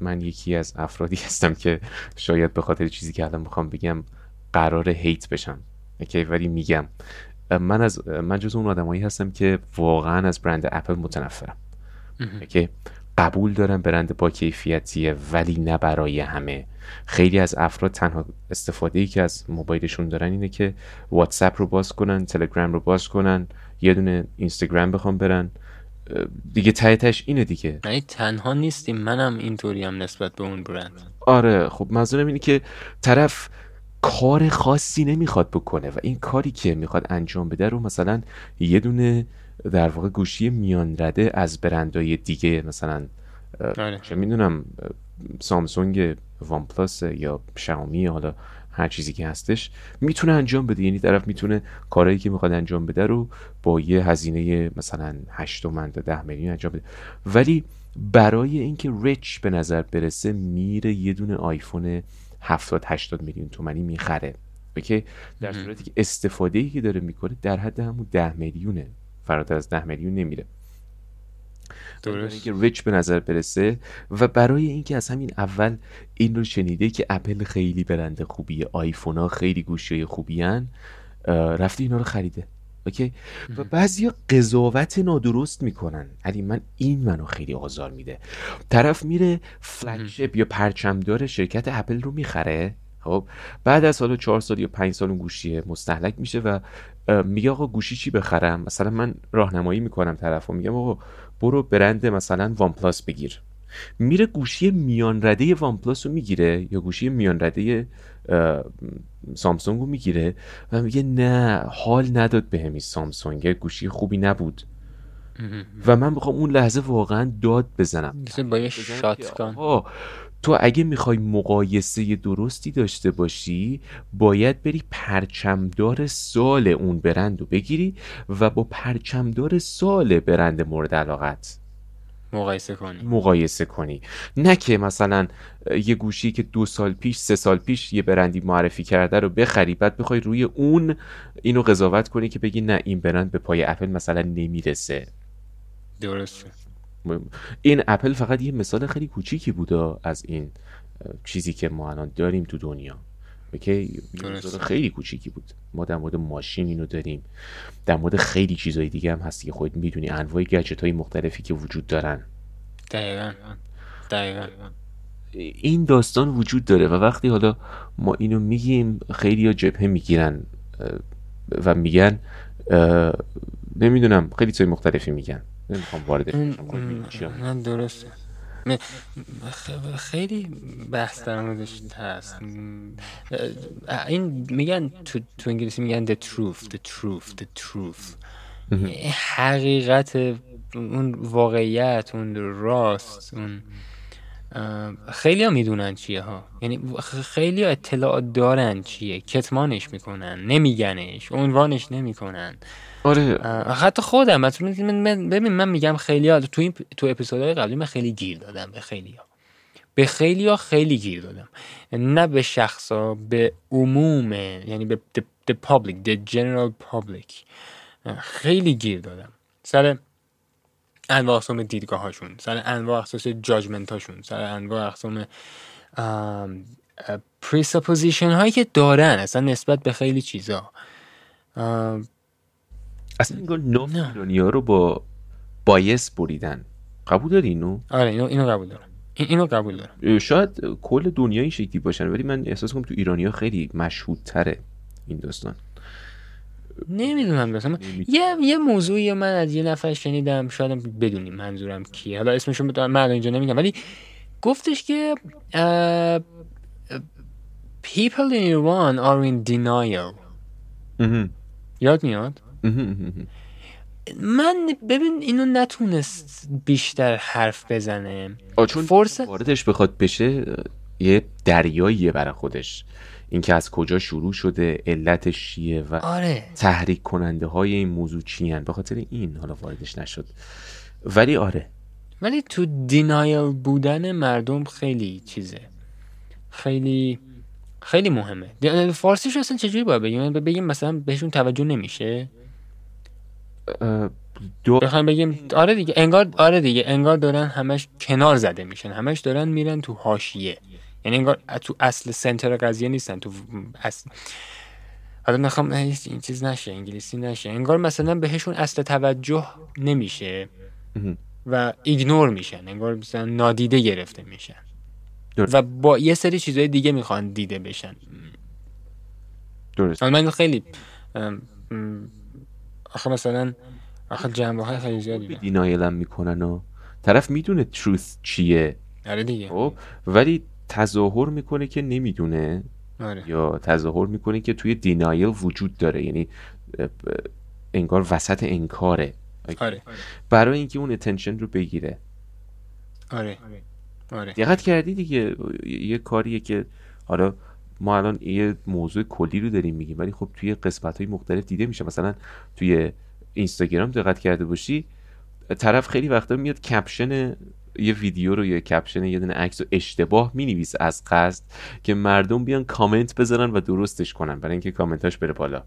من یکی از افرادی هستم که شاید به خاطر چیزی که الان می‌خوام بگم قرار hate بشم. اوکی؟ ولی میگم. من از من جز اون آدمایی هستم که واقعا از برند اپل متنفرم. اوکی؟ قبول دارم برند با کیفیتیه ولی نه برای همه. خیلی از افراد تنها استفاده ای که از موبایلشون دارن اینه که واتساپ رو باز کنن تلگرام رو باز کنن یه دونه اینستاگرام بخوام برن. دیگه ته اینه دیگه.
نه تنها نیستیم منم اینطوری هم نسبت به اون برند.
آره خب منظورم اینه که طرف کار خاصی نمی‌خواد بکنه و این کاری که می‌خواد انجام بده رو مثلا یه دونه در واقع گوشی میان رده از برندهای دیگه مثلا
آره.
چه می‌دونم سامسونگ OnePlus یا شیائومی حالا هر چیزی که هستش می‌تونه انجام بده. یعنی طرف می‌تونه کارهایی که می‌خواد انجام بده رو با یه هزینه مثلا 8 تومن تا 10 میلیون انجام بده. ولی برای اینکه rich به نظر برسه میره یه دونه آیفون 70 80 میلیون تومنی می‌خره. اوکی؟ در صورتی که استفاده ای که داره می‌کنه در حد همون 10 میلیونه. فراتر از 10 میلیون نمیره.
درست.
اینکه rich به نظر برسه و برای اینکه از همین اول این رو شنیده که اپل خیلی برند خوبیه آیفون ها خیلی گوشی خوبی ان رفته اینا رو خریده. اوکی؟ و بعضی قضاوت نادرست می‌کنن. علی من این منو خیلی آزار میده. طرف میره flagship یا پرچمدار شرکت اپل رو می‌خره خب؟ بعد از حالا چهار سال یا پنج سال اون گوشیه مستهلک میشه و میگه آقا گوشی چی بخرم؟ مثلا من راهنمایی می‌کنم طرف و میگم آقا برو برند مثلا وان پلاس بگیر. میره گوشی میان رده وان پلاس رو می‌گیره یا گوشی میان رده سامسونگ رو می‌گیره و میگه نه حال نداد به همی سامسونگ. گوشی خوبی نبود. و من می‌خوام اون لحظه واقعا داد بزنم.
با یه شاتگان.
تو اگه می‌خوای مقایسه درستی داشته باشی باید بری پرچمدار سال اون برند رو بگیری و با پرچمدار سال برند مورد علاقت
مقایسه کنی.
مقایسه کنی. نه که مثلا یه گوشی که دو سال پیش سه سال پیش یه برندی معرفی کرده رو بخری بعد بخوای روی اون اینو قضاوت کنی که بگی نه این برند به پای اپل مثلا نمی‌رسه.
درسته.
این اپل فقط یه مثال خیلی کوچیکی بوده از این چیزی که ما الان داریم تو دنیا. اوکی؟ خیلی کوچیکی بود. ما در مورد ماشین اینو داریم. در مورد خیلی چیزهای دیگه هم هستی که خودت می‌دونی انواع گجت های مختلفی که وجود دارن.
دقیقا. دقیقا.
این داستان وجود داره و وقتی حالا ما اینو میگیم خیلی ها جبهه می‌گیرن و میگن نمی‌دونم خیلی چیزای مختلفی میگن. نمی‌خوام وارد
نه درسته. خیلی بحث در موردش هست. این میگن تو, تو انگلیسی میگن the truth the truth the truth. حقیقت اون واقعیت اون راست اون خیلی ها می‌دونن چیه ها. یعنی خیلی ها اطلاعات دارن چیه. کتمانش می‌کنن نمیگنش عنوانش نمی‌کنن.
آره.
حتی خودم مثلا ببین من میگم خیلی ها تو این تو اپیزودهای قبلی من خیلی گیر دادم به خیلی ها. به خیلی ها خیلی گیر دادم. نه به شخصا به عموم یعنی به the, public the general public. خیلی گیر دادم. سر انواع اقسام دیدگاه هاشون سر انواع اقسام judgment هاشون سر انواع اقسام presupposition هایی که دارن اصلا نسبت به خیلی چیزا.
اصلا انگار نام ها رو با بایس بریدن. قبول داری اینو؟
آره اینو, اینو قبول دارم. اینو قبول دارم.
شاید کل دنیا این شکلی باشن ولی من احساس کنم تو ایرانی ها خیلی مشهودتره این داستان.
نمی‌دونم مثلا یه یه موضوعی من از یه نفر شنیدم شاید بدونیم منظورم کیه. حالا اسمشون بدونم من اینجا نمیگم ولی گفتش که people in Iran are in denial. یاد میاد؟ من ببین اینو نتونست بیشتر حرف بزنه.
چون فرصت واردش بخواد بشه یه دریاییه برای خودش. اینکه از کجا شروع شده علتش چیه و
آره.
تحریک کننده های این موضوع چی به خاطر این حالا واردش نشد. ولی آره.
ولی تو دینایل بودن مردم خیلی چیزه. خیلی خیلی مهمه. فارسیش اصلا چجوری باید بگیم؟ بگیم مثلا بهشون توجه نمیشه؟
دو
بخوایم بگیم آره دیگه انگار آره دیگه انگار دارن همش کنار زده میشن. همش دارن میرن تو حاشیه. یعنی انگار تو اصل سنتر قضیه نیستن تو اصل حالا نخوام این چیز نشه انگلیسی نشه. انگار مثلا بهشون اصل توجه نمیشه و ایگنور میشن. انگار مثلا نادیده گرفته میشن. و با یه سری چیزهای دیگه می‌خوان دیده بشن.
درست.
من خیلی آخه مثلا آخه جنبه های خیلی زیادی.
دینایلم می‌کنن و طرف می‌دونه تروث چیه.
آره دیگه.
خب ولی تظاهر می‌کنه که نمی‌دونه.
آره.
یا تظاهر می‌کنه که توی دینایل وجود داره. یعنی انگار وسط انکاره.
آره.
برای اینکه اون اتنشن رو بگیره.
آره. آره.
دقت کردی دیگه؟ یه کاریه که حالا ما الان یه موضوع کلی رو داریم میگیم ولی خب توی قسمت های مختلف دیده میشه. مثلا توی اینستاگرام دقت کرده باشی طرف خیلی وقتا میاد کپشن یه ویدیو رو یا کپشن یه دونه عکس رو اشتباه می‌نویسه از قصد که مردم بیان کامنت بذارن و درستش کنن برای اینکه کامنتاش بره بالا.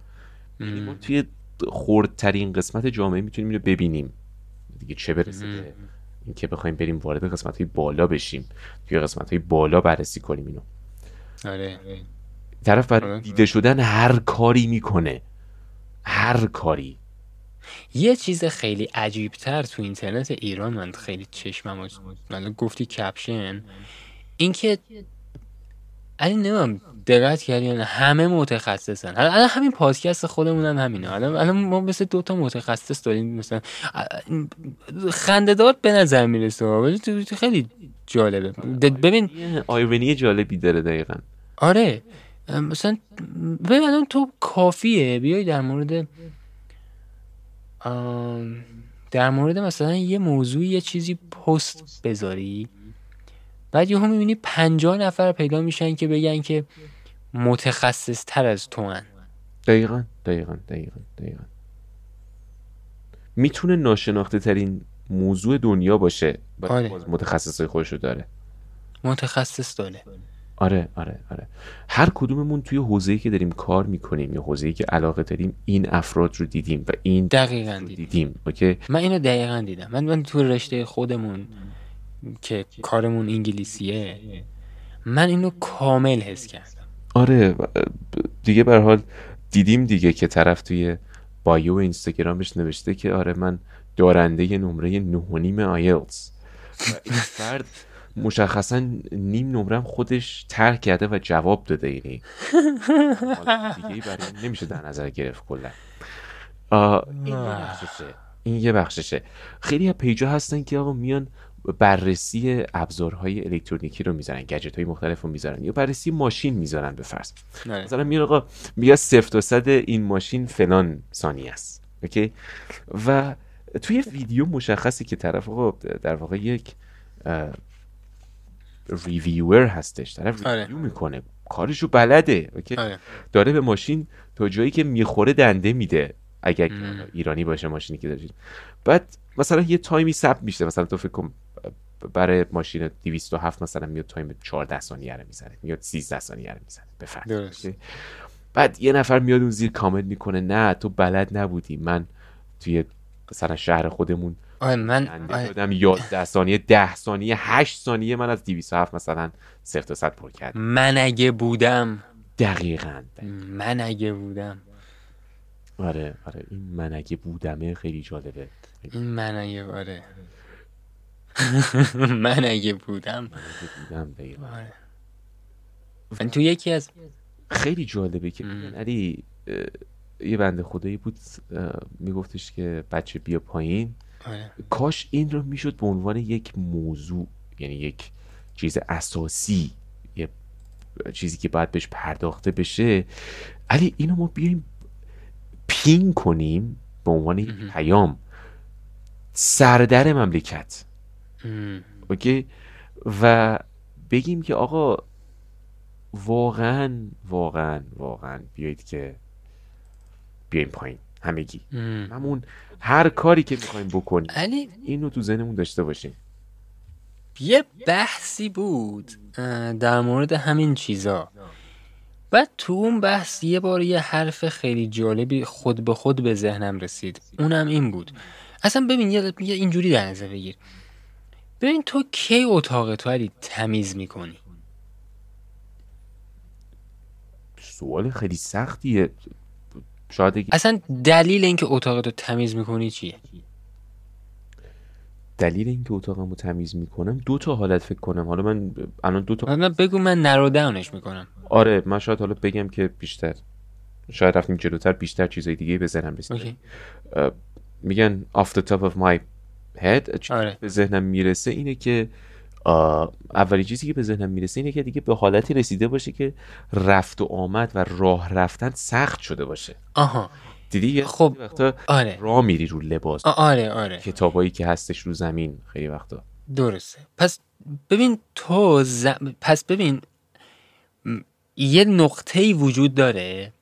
یعنی ما. توی خردترین قسمت جامعه می‌تونیم اینو ببینیم. دیگه چه برسه اینکه بخوایم بریم وارد قسمت های بالا بشیم توی قسمت های بالا بررسی کنیم اینو.
آره.
طرف
آره.
برای دیده شدن هر کاری می‌کنه. هر کاری.
یه چیز خیلی عجیب تر تو اینترنت ایران من خیلی چشمم حالا گفتی کپشن اینکه علی نمیم دقت کردی همه متخصصن. الان همین پادکست خودمون هم همینه. الان الان ما مثل دوتا متخصص داریم. مثلا خندهدار به نظر می‌رسه. ولی تو- تو خیلی جالبه. ببین
آیرونی جالبی داره دقیقا.
آره. مثلا ببین الان تو کافیه. بیای در مورد در مورد مثلا یه موضوع یه چیزی پست بذاری. بعد یهو می‌بینی پنجاه نفر پیدا میشن که بگن که متخصص تر از تو هن.
دقیقا دقیقا دقیقا دقیقا. می‌تونه ناشناخته ترین موضوع دنیا باشه
آره.
باز متخصصای خودشو داره.
متخصص داره.
آره آره آره. هر کدوممون توی حوزه‌ای که داریم کار می‌کنیم یا حوزه‌ای که علاقه داریم این افراد رو دیدیم و این
دقیقا
رو
دیدم
دیدیم اوکی؟
من اینو دقیقا دیدم. من, من تو رشته خودمون که کارمون انگلیسیه من اینو کامل حس کردم.
آره دیگه به حال دیدیم دیگه که طرف توی بایو اینستاگرامش نوشته که آره من دارنده نمره نه و نیم آیلتس. و این فرد مشخصا نیم نمرم خودش ترک کرده و جواب داده. یعنی حالت دیگه ای برای نمیشه در نظر گرفت کلا. این یه بخششه. این یه بخششه. خیلی از پیجا هستن که آقا میان بررسی ابزارهای الکترونیکی رو می‌ذارن گجت های مختلف رو می‌ذارن یا بررسی ماشین می‌ذارن به فرض. مثلا میان آقا میگه صفر تا صد این ماشین فلان ثانیه است. اوکی؟ و توی ویدیو مشخصی که طرف آقا در واقع یک ریویور هستش. طرف
آره.
review می‌کنه. کارشو بلده. اوکی؟
آره.
داره به ماشین تا جایی که می‌خوره دنده میده. اگر ایرانی باشه ماشینی که دارید. بعد مثلا یه تایمی ثبت میشه. مثلا تو فکر کن برای ماشین 207 مثلا میاد تایم 14 ثانیه رو می‌زنه. میاد 13 ثانیه رو می‌زنه. اوکی؟ بعد یه نفر میاد اون زیر کامنت می‌کنه. نه تو بلد نبودی. من توی مثلا شهر خودمون
آره من
دنده
آره.
دادم 11 ثانیه 10 ثانیه 8 ثانیه من از 207 مثلا 0 تا 100 پر کردم.
من اگه بودم.
دقیقاً
من اگه بودم.
آره آره. این من اگه بودمه خیلی جالبه.
این من اگه آره. من اگه بودم.
من اگه بودم.
آره. من تو یکی از
خیلی جالبه که علی یه بنده خدایی بود میگفتش که بچه بیا پایین.
آره.
کاش این رو می‌شد به عنوان یک موضوع یعنی یک چیز اساسی یه چیزی که باید بهش پرداخته بشه علی اینو ما بیایم پین کنیم به عنوان یک. پیام سردر مملکت. اوکی و بگیم که آقا واقعا واقعا واقعا بیایید که بیایم پایین همگی. همون هر کاری که می‌خوایم بکنیم.
علی
اینو تو ذهنمون داشته باشیم.
یه بحثی بود در مورد همین چیزا. بعد تو اون بحث یه بار یه حرف خیلی جالبی خود به خود به ذهنم رسید. اونم این بود. اصلا ببین یه یه اینجوری در نظر بگیر. ببین تو کی اتاق تو علی تمیز می‌کنی؟
سوال خیلی سختیه. شاید اگه
اصلا دلیل اینکه اتاق تو تمیز می‌کنی چیه؟
دلیل اینکه اتاقمو تمیز می‌کنم دو تا حالت فکر کنم. حالا من الان دو تا
من بگو من نرو داونش می‌کنم.
آره من شاید حالا بگم که بیشتر. شاید رفتیم جلوتر بیشتر چیزای دیگه به ذهنم رسید میگن off the top of my head
آره.
به ذهنم می‌رسه اینه که آه، اولی چیزی که به ذهنم می‌رسه اینه که دیگه به حالتی رسیده باشه که رفت و آمد و راه رفتن سخت شده باشه.
آها.
دیدی
خب،
وقتا
آره.
راه میری رو لباس.
آره آره.
کتابایی که هستش رو زمین خیلی وقتا.
درسته. پس ببین تو ز... پس ببین یه نقطه ای وجود داره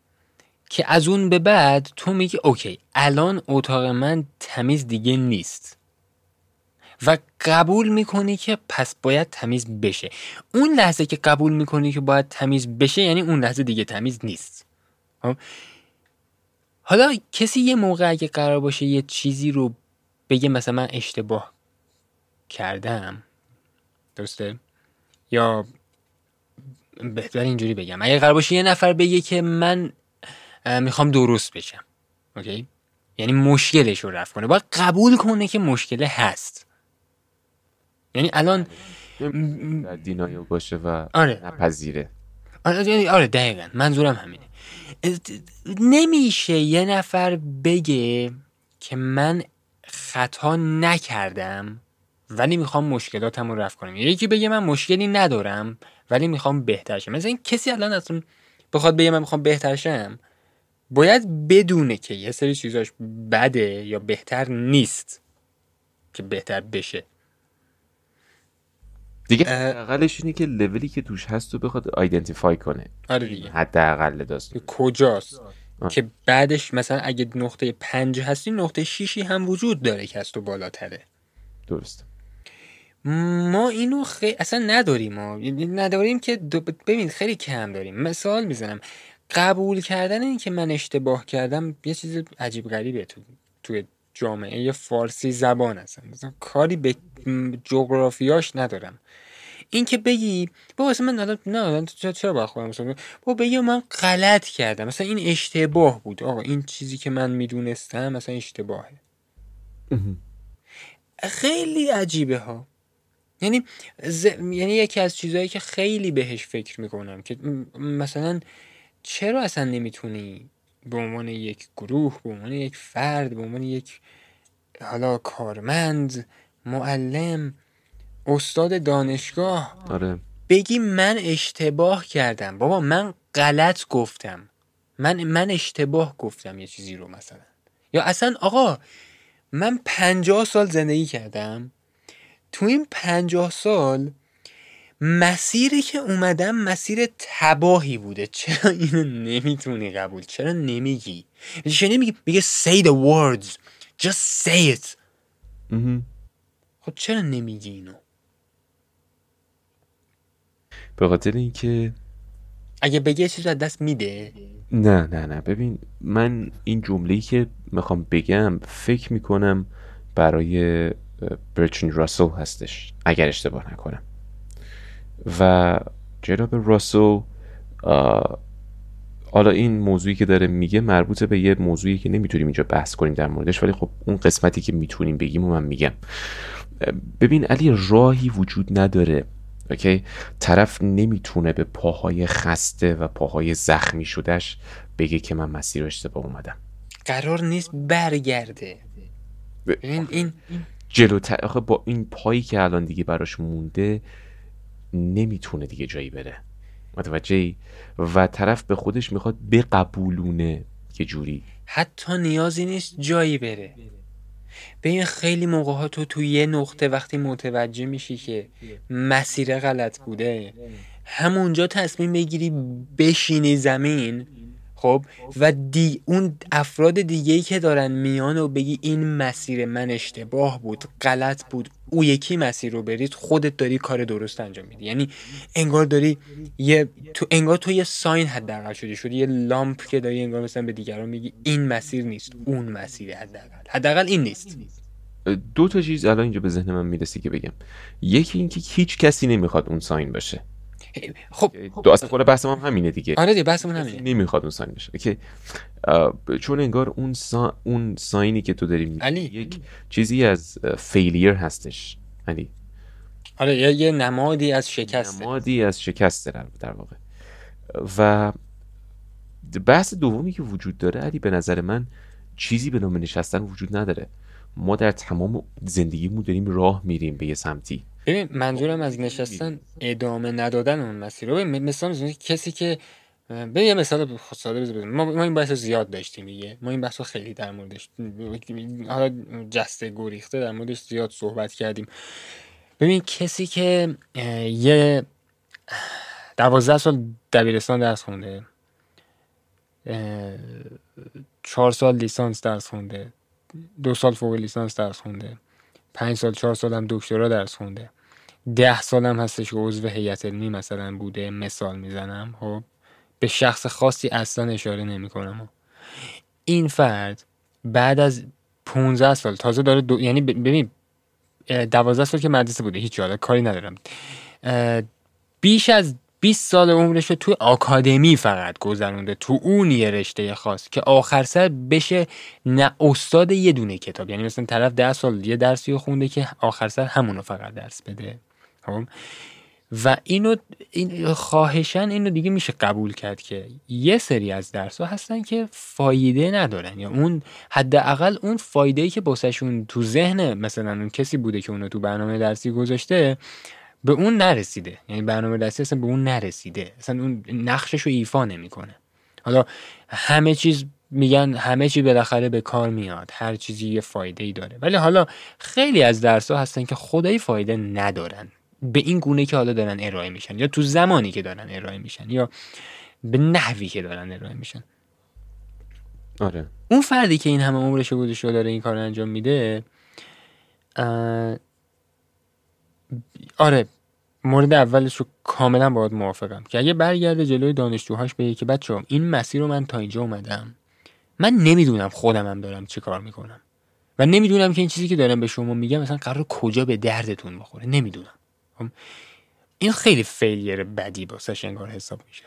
که از اون به بعد تو میگی اوکی الان اتاق من تمیز دیگه نیست. و قبول می‌کنی که پس باید تمیز بشه. اون لحظه که قبول می‌کنی که باید تمیز بشه یعنی اون لحظه دیگه تمیز نیست. خب؟ حالا کسی یه موقع اگه قرار باشه یه چیزی رو بگه مثلا من اشتباه کردم درسته؟ یا بهتر اینجوری بگم. اگه قرار باشه یه نفر بگه که من می‌خوام درست بشم اوکی؟ یعنی مشکلش رو رفت کنه. باید قبول کنه که مشکل هست. یعنی الان
در دینایل باشه و
آره.
نپذیره.
آره یعنی- آره دقیقا. منظورم همینه. نمیشه یه نفر بگه که من خطا نکردم ولی می‌خوام مشکلاتم رو رفع کنم. یکی بگه من مشکلی ندارم ولی می‌خوام بهتر شم. مثلا این کسی الان اصلا بخواد بگه من می‌خوام بهتر شم باید بدونه که یه سری چیزاش بده یا بهتر نیست که بهتر بشه.
دیگه. حداقلش اینه که لولی که توش هست رو بخواد آیدنتیفای کنه.
آره دیگه.
حداقل داست
کجاست؟
آه.
که بعدش مثلا اگه نقطه پنج هستی نقطه شیشی هم وجود داره که از تو بالاتره.
درست.
ما اینو خیلی اصلا نداریم ما نداریم که دو... ببین خیلی کم داریم. مثال می‌زنم. قبول کردن این که من اشتباه کردم یه چیز عجیب غریبه تو توی جامعه. فارسی زبان هستن مثلا کاری به جغرافیاش ندارم. این که بگی بابا اصلا من الان نه الان چرا باید خودم مثلا بابا بگی من غلط کردم. مثلا این اشتباه بود. آقا این چیزی که من می‌دونستم مثلا اشتباهه. خیلی عجیبه ها. یعنی ز... یعنی یکی از چیزهایی که خیلی بهش فکر می‌کنم که مثلا چرا اصلا نمی‌تونی به عنوان یک گروه به عنوان یک فرد به عنوان یک حالا کارمند معلم استاد دانشگاه.
آره.
بگی من اشتباه کردم. بابا من غلط گفتم. من من اشتباه گفتم یه چیزی رو مثلا. یا اصلا آقا من پنجاه سال زندگی کردم. تو این پنجاه سال مسیری که اومدم مسیر تباهی بوده. چرا اینو نمی‌تونی قبول؟ چرا نمیگی؟ چرا نمیگی میگه say the words. Just say it. خب چرا نمیگی اینو؟
به خاطر اینکه
اگه بگی یه چیز از دست میده؟
نه نه نه. ببین من این جمله‌ای که می‌خوام بگم فکر می‌کنم برای برچن راسل هستش اگر اشتباه نکنم. و جناب راسل حالا این موضوعی که داره میگه مربوط به یه موضوعی که نمی‌تونیم اینجا بحث کنیم در موردش ولی خب اون قسمتی که می‌تونیم بگیم و من میگم. ببین علی راهی وجود نداره. اوکی؟ طرف نمی‌تونه به پاهای خسته و پاهای زخمی شدهش بگه که من مسیر اشتباه اومدم.
قرار نیست برگرده.
ب-
ببین این
جلوتر آخه با این پایی که الان دیگه براش مونده نمی‌تونه دیگه جایی بره. متوجهی و طرف به خودش می‌خواد بقبولونه یه جوری.
حتی نیازی نیست جایی بره. ببین خیلی موقع ها تو تو یه نقطه وقتی متوجه میشی که مسیر غلط بوده همونجا تصمیم بگیری بشینی زمین. خب و دی اون افراد دیگه که دارن میان و بگی این مسیر من اشتباه بود غلط بود او یکی مسیر رو برید خودت داری کار درست انجام میدی. یعنی انگار داری یه تو انگار تو یه ساین حداقل شدی شدی یه لامپ که داری انگار مثلا به دیگران میگی این مسیر نیست اون مسیر حداقل. حداقل این نیست.
دو تا چیز الان اینجا به ذهن من می‌رسی که بگم. یکی اینکه هیچ کسی نمی‌خواد اون ساین باشه.
خب
دو اصلا کل بحثم هم همینه دیگه.
آره دیگه بحثمون همینه.
نمی‌خواد اون ساین بشه اه، چون انگار اون سا... اون ساینی که تو داری میگی
علی.
یک چیزی از فیلیر هستش. علی.
آره یه, یه نمادی از شکست
نمادی از شکست در, در واقع. و بحث دومی که وجود داره علی به نظر من چیزی به نام نشستن وجود نداره. ما در تمام زندگیمون داریم راه میریم به یه سمتی.
ببین منظورم از نشستن ادامه ندادن اون مسیر رو. مثلا کسی که به یه مثال ساده بزنم. ما, ما این بحث زیاد داشتیم دیگه. ما این بحث رو خیلی در موردش حالا جسته گریخته در موردش زیاد صحبت کردیم. ببین کسی که یه دوازده سال دبیرستان درس خونده چهار سال لیسانس درس خونده دو سال فوق لیسانس درس خونده. پنج سال چهار سال هم دکترا درس خونده. ده سال هم هستش که عضو هیئت علمی مثلا بوده. مثال می‌زنم خب؟ به شخص خاصی اصلا اشاره نمی کنم این فرد بعد از 15 سال تازه داره دو... یعنی ببین دوازده سال که مدرسه بوده هیچ حالا کاری ندارم. بیش از 20 سال عمرش رو توی آکادمی فقط گذرونده تو اون یه رشته خاص که آخر سر بشه نه استاد یه دونه کتاب. یعنی مثلا طرف ده سال یه درسی رو خونده که آخر سر همونو فقط درس بده. خب؟ و اینو این خواهشن اینو دیگه میشه قبول کرد که یه سری از درس ها هستن که فایده ندارن. یا اون حداقل اون فایده ای که باسشون تو ذهن مثلا اون کسی بوده که اونو تو برنامه درسی گذاشته به اون نرسیده. یعنی برنامه درسی اصلا به اون نرسیده. اصلا اون نقشش رو ایفا نمی‌کنه. حالا همه چیز میگن همه چی بالاخره به کار میاد. هر چیزی یه فایده ای داره. ولی حالا خیلی از درس ها هستن که خدایی فایده ندارن. به این گونه که حالا دارن ارائه میشن. یا تو زمانی که دارن ارائه میشن. یا به نحوی که دارن ارائه میشن.
آره.
اون فردی که این همه عمرش گذاشته داره این کار انجام میده آره مورد اولش رو کاملا باید موافقم. که اگه برگرده جلوی دانشجوهاش بگه که بچه این مسیر رو من تا اینجا اومدم. من نمی‌دونم خودم هم دارم چه کار می‌کنم. و نمی‌دونم که این چیزی که دارم به شما میگم مثلا قرار کجا به دردتون بخوره. نمی‌دونم. خب؟ این خیلی فیلیر بدی واسش انگار حساب میشه.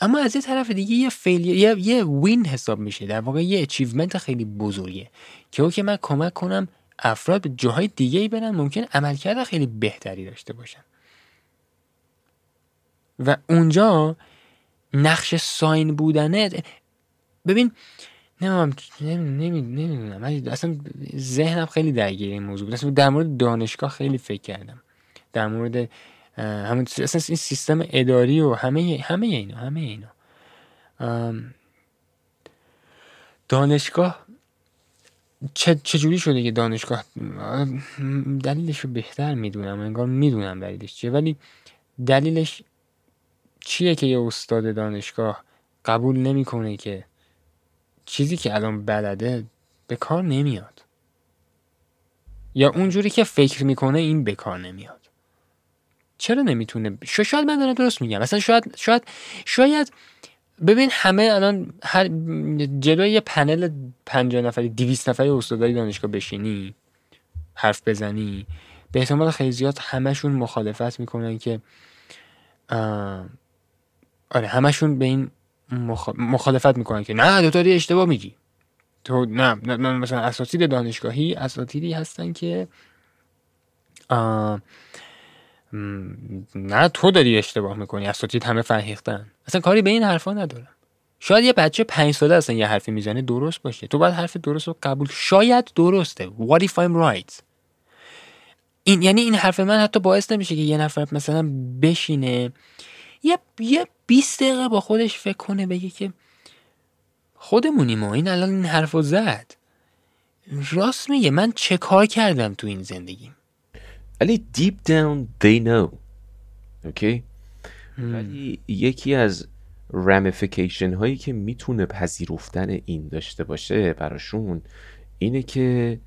اما از یه طرف دیگه یه failure یه, یه win حساب میشه. در واقع یه achievement خیلی بزرگه. که او که من کمک کنم افراد به جاهای دیگه ای برن ممکن عملکرد خیلی بهتری داشته باشن. و اونجا نقش sign بودنه ببین نمی‌دونم نمی‌دونم اصلا ذهنم خیلی درگیر این موضوع بود. اصلا در مورد دانشگاه خیلی فکر کردم. در مورد همون اصلا این سیستم اداری و همه همه اینا همه اینا. دانشگاه چه چجوری شده که دانشگاه؟ دلیلش رو بهتر می‌دونم انگار می‌دونم دلیلش چیه. ولی دلیلش چیه که یه استاد دانشگاه قبول نمی‌کنه که چیزی که الان بلده به کار نمیاد؟ یا اونجوری که فکر می‌کنه این به کار نمیاد؟ چرا نمی‌تونه؟ شاید من دارم درست میگم. مثلا شاید شاید شاید ببین همه الان هر جلوی یه پنل 50 نفری 200 نفری استادای دانشگاه بشینی حرف بزنی به احتمال خیلی زیاد همشون مخالفت می‌کنن که آره همشون به این مخالفت می‌کنن که نه دو داری اشتباه میگی. تو نه, نه, مثلا اساتید دانشگاهی اساتیدی هستن که نه تو داری اشتباه می‌کنی. اساتید همه فرهیختن اصلا کاری به این حرفا ندارم. شاید یه بچه پنج ساله اصلا یه حرفی می‌زنه درست باشه. تو باید حرف درست رو قبول شاید درسته. What if I'm right? این یعنی این حرف من حتی باعث نمیشه که یه نفر مثلا بشینه یه یه 20 دقیقه با خودش فکر کنه بگه که خودمونی ما این الان این حرفو زد. راست میگه. من چه کار کردم تو این زندگیم؟
ولی deep down they know. اوکی ولی یکی از رمیفیکیشن هایی که می‌تونه پذیرفتن این داشته باشه براشون اینه که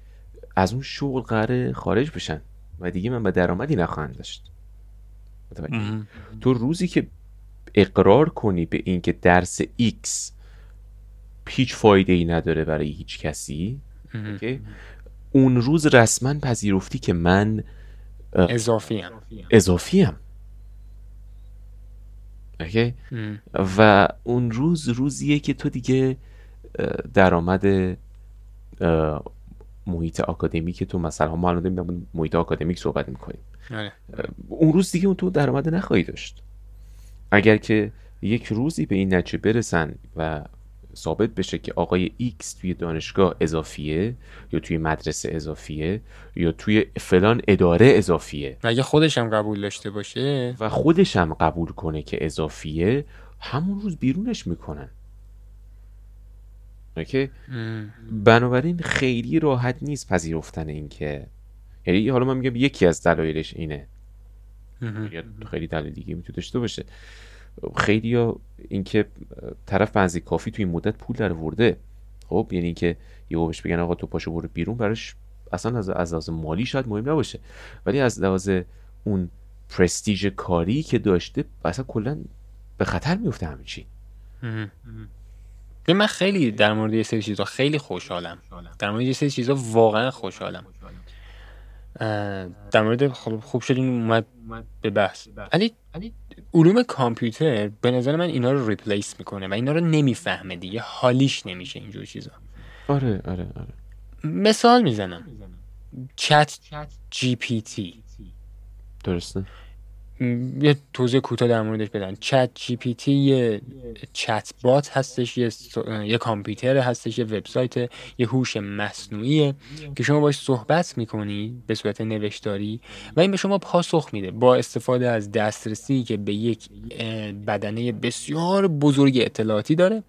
از اون شغل قراره خارج بشن و دیگه من به درآمدی نخواهند داشت. تو روزی که اقرار کنی به اینکه درس X هیچ فایده ای نداره برای هیچ کسی اون روز رسما پذیرفتی که من
اضافی
اضافیم اوکی؟ و اون روز روزیه که تو دیگه درآمد محیط که تو مثلا ما الان داریم محیط آکادمیک صحبت می‌کنیم. آره. اون روز دیگه اون تو درآمد نخواهی داشت. اگر که یک روزی به این نتیجه برسن و ثابت بشه که آقای X توی دانشگاه اضافیه یا توی مدرسه اضافیه یا توی فلان اداره اضافیه.
اگه خودش هم قبول داشته باشه.
و خودش هم قبول کنه که اضافیه همون روز بیرونش می‌کنن. اوکی؟ بنابراین خیلی راحت نیست پذیرفتن این که یعنی حالا من میگم یکی از دلایلش اینه. خیلی دلیل دیگه می‌تونه داشته باشه. خیلی یا اینکه طرف بنزی کافی توی این مدت پول در ورده. خب یعنی اینکه یه بهش بگن آقا تو پاشو برو بیرون براش اصلا از از لحاظ مالی شاید مهم نباشه. ولی از لحاظ اون پرستیژ کاری که داشته اصلا کلا به خطر میفته همه چی.
من خیلی در مورد یه سری چیزا خیلی خوشحالم. در مورد یه سری چیزا واقعا خوشحالم. در مورد خب خوب شد اومد به بحث. ولی علوم کامپیوتر به نظر من اینا رو ریپلیس می‌کنه و اینا رو نمی‌فهمه دیگه. حالیش نمیشه اینجور چیزا.
آره آره آره.
مثال می‌زنم. چت جی پی تی.
درسته.
یه توضیح کوتاه در موردش بدن ChatGPT یه چت بات هستش یه, یه کامپیوتر هستش یه وبسایت یه هوش مصنوعیه که شما باش صحبت می‌کنی به صورت نوشتاری و این به شما پاسخ میده. با استفاده از دسترسی که به یک بدنه بسیار بزرگ اطلاعاتی داره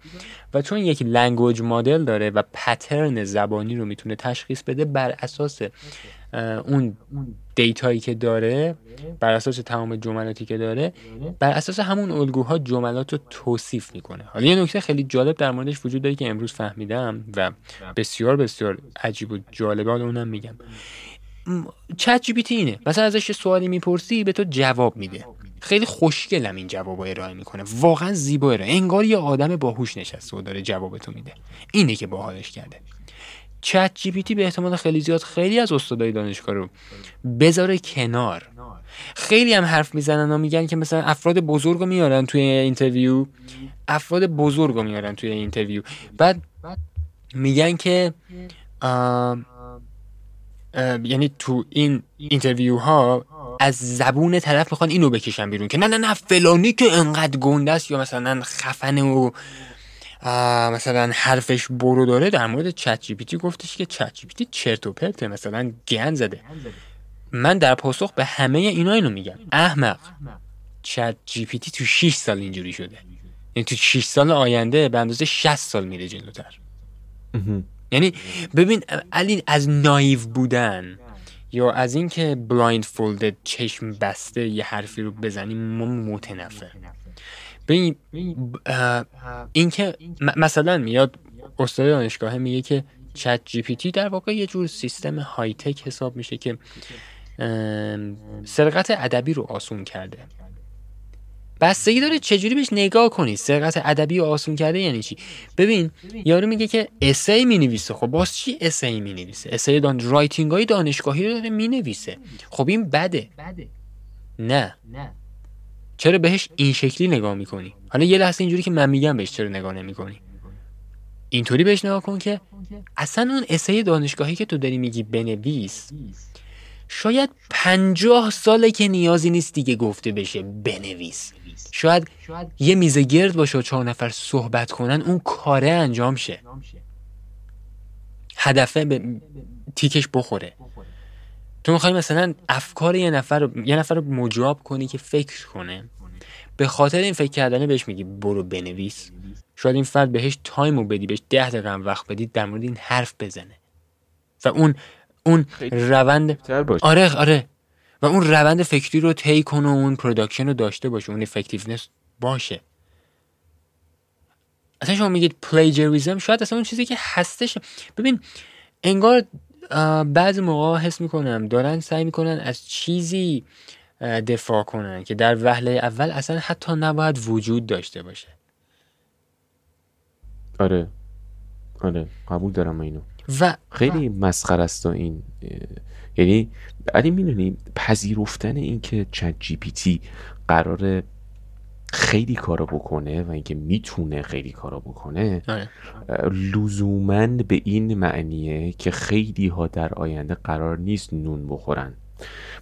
و چون یک language model داره و pattern زبانی رو می‌تونه تشخیص بده بر اساس اون دیتایی که داره بر اساس تمام جملاتی که داره بر اساس همون الگوها جملات رو توصیف می‌کنه. حالا یه نکته خیلی جالب در موردش وجود داره که امروز فهمیدم و بسیار بسیار عجیب و جالبه حالا اونم میگم. چت جی اینه. مثلا ازش سوالی می‌پرسی به تو جواب میده. خیلی خوشگلم این جواب ارائه می‌کنه. واقعا زیبا ارائه. انگار یه آدم باهوش نشسته و داره جواب تو میده. اینه که باحالش کرده. ChatGPT به احتمال خیلی زیاد خیلی از استادای دانشگاه رو بذاره کنار. خیلی هم حرف می‌زنن و میگن که مثلا افراد بزرگ رو میارن توی interview. افراد بزرگ رو میارن توی interview. بعد میگن که یعنی تو این interview ها از زبون طرف می‌خوان اینو بکشن بیرون که نه نه نه فلانی که انقدر گنده است یا مثلا خفنه و مثلا حرفش برو داره در مورد ChatGPT گفتش که ChatGPT چرت و پرته مثلا گند زده. من در پاسخ به همه اینا اینو میگم. احمق. ChatGPT تو 6 سال اینجوری شده. یعنی تو 6 سال آینده به اندازه 60 سال میره جلوتر. یعنی ببین علی از naive بودن یا از اینکه blindfolded چشم بسته یه حرفی رو بزنیم ما متنفر ببین اینکه مثلا میاد استاد دانشگاه میگه که ChatGPT در واقع یه جور سیستم های tech حساب میشه که سرقت ادبی رو آسون کرده. بستگی داره چجوری بهش نگاه کنی؟ سرقت ادبی رو آسون کرده یعنی چی؟ ببین یارو میگه که essay می نویسه خب باز چی essay می نویسه essay دان writing های دانشگاهی رو داره می نویسه خب این بده. نه. چرا بهش این شکلی نگاه می‌کنی؟ حالا یه لحظه اینجوری که من میگم بهش چرا نگاه نمی‌کنی. اینطوری بهش نگاه کن که اصلا اون اسه دانشگاهی که تو داری میگی بنویس شاید پنجاه ساله که نیازی نیست دیگه گفته بشه بنویس. شاید یه میز گرد باشه و چهار نفر صحبت کنن اون کاره انجام شه. هدفه به تیکش بخوره. تو می‌خوای مثلا افکار یه نفر رو یه نفر رو مجاب کنی که فکر کنه. به خاطر این فکر کردنه بهش میگی برو بنویس. شاید این فرد بهش time رو بدی بهش ده دقیقه وقت بدی در مورد این حرف بزنه. و اون اون روند آره آره. و اون روند فکری رو طی کنه و اون production رو داشته باشه اون effectiveness باشه. اصلا شما میگید پلیجریزم شاید اصلا اون چیزی که هستش ببین انگار بعضی موقع حس می‌کنم دارن سعی می‌کنن از چیزی دفاع کنن که در وهله اول اصلا حتی نباید وجود داشته باشه.
آره. آره. قبول دارم اینو.
و
خیلی مسخر است و این یعنی علی می‌دونی پذیرفتن این که چت جی پی تی قراره خیلی کارا بکنه و اینکه می‌تونه خیلی کارا بکنه
آره.
لزوما به این معنیه که خیلی ها در آینده قرار نیست نون بخورن.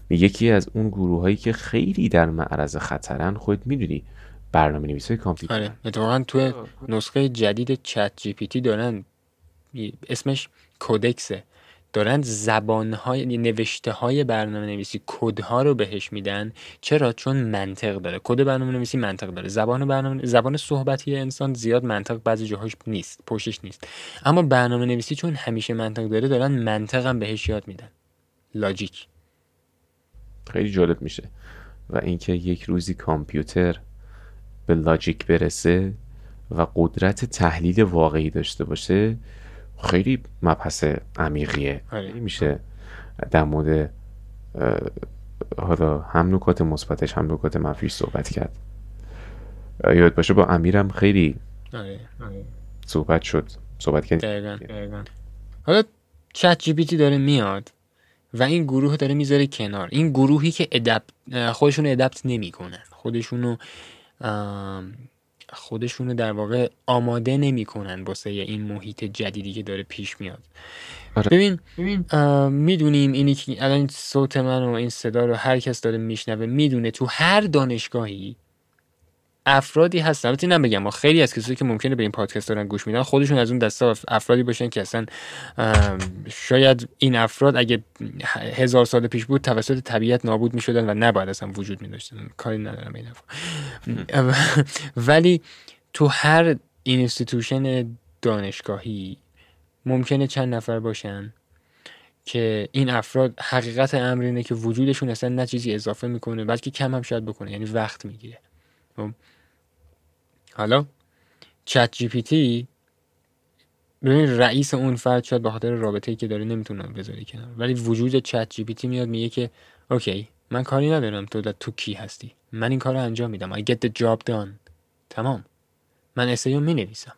یکی از اون گروه هایی که خیلی در معرض خطرن خود می‌دونی برنامه نویسی کامپیوتر.
آره اتفاقا تو نسخه جدید چت جی پی تی دارن اسمش کودکسه. دارن زبانهای یعنی نوشته های برنامه نویسی کدها رو بهش میدن؟ چرا؟ چون منطق داره. کد برنامه نویسی منطق داره. زبان برنامه زبان صحبتی انسان زیاد منطق بعضی جاهاش نیست پشتش نیست. اما برنامه نویسی چون همیشه منطق داره دارن منطق هم بهش یاد میدن. لاجیک.
خیلی جالب میشه. و اینکه یک روزی کامپیوتر به لاجیک برسه و قدرت تحلیل واقعی داشته باشه خیلی مبحث عمیقیه.
آره.
میشه در مورد حالا هم نکات مثبتش هم نکات منفیش صحبت کرد. یاد باشه با امیرم خیلی
آره آره.
صحبت شد. صحبت کرد
حالا چت جی پی تی داره میاد و این گروه داره می‌ذاره کنار. این گروهی که ادپت خودشونو ادپت نمی‌کنن. خودشونو خودشونو در واقع آماده نمی‌کنن واسه این محیط جدیدی که داره پیش میاد
آره.
ببین می‌دونیم اینی که الان صوت من و این صدا رو هر کس داره میشنوه می‌دونه تو هر دانشگاهی افرادی هستن. البته اینم بگم ما خیلی از کسایی که ممکنه به این پادکست دارن گوش میدن خودشون از اون دسته افرادی باشن که اصلا شاید این افراد اگه هزار سال پیش بود توسط طبیعت نابود می‌شدن و نباید اصلا وجود میداشتن. کاری ندارم این حرفا. ولی تو هر institution دانشگاهی ممکنه چند نفر باشن که این افراد حقیقت امر اینه که وجودشون اصلا نه چیزی اضافه می‌کنه بلکه کم هم شاید بکنه. یعنی وقت می‌گیره. حالا ChatGPT ببین رئیس اون فرد شاید به خاطر رابطه ای که داره نمی‌تونه بذاری کنار. ولی وجود ChatGPT میاد میگه که okay من کاری ندارم تو تو کی هستی؟ من این کار رو انجام میدم. I get the job done. تمام. من essay می نویسم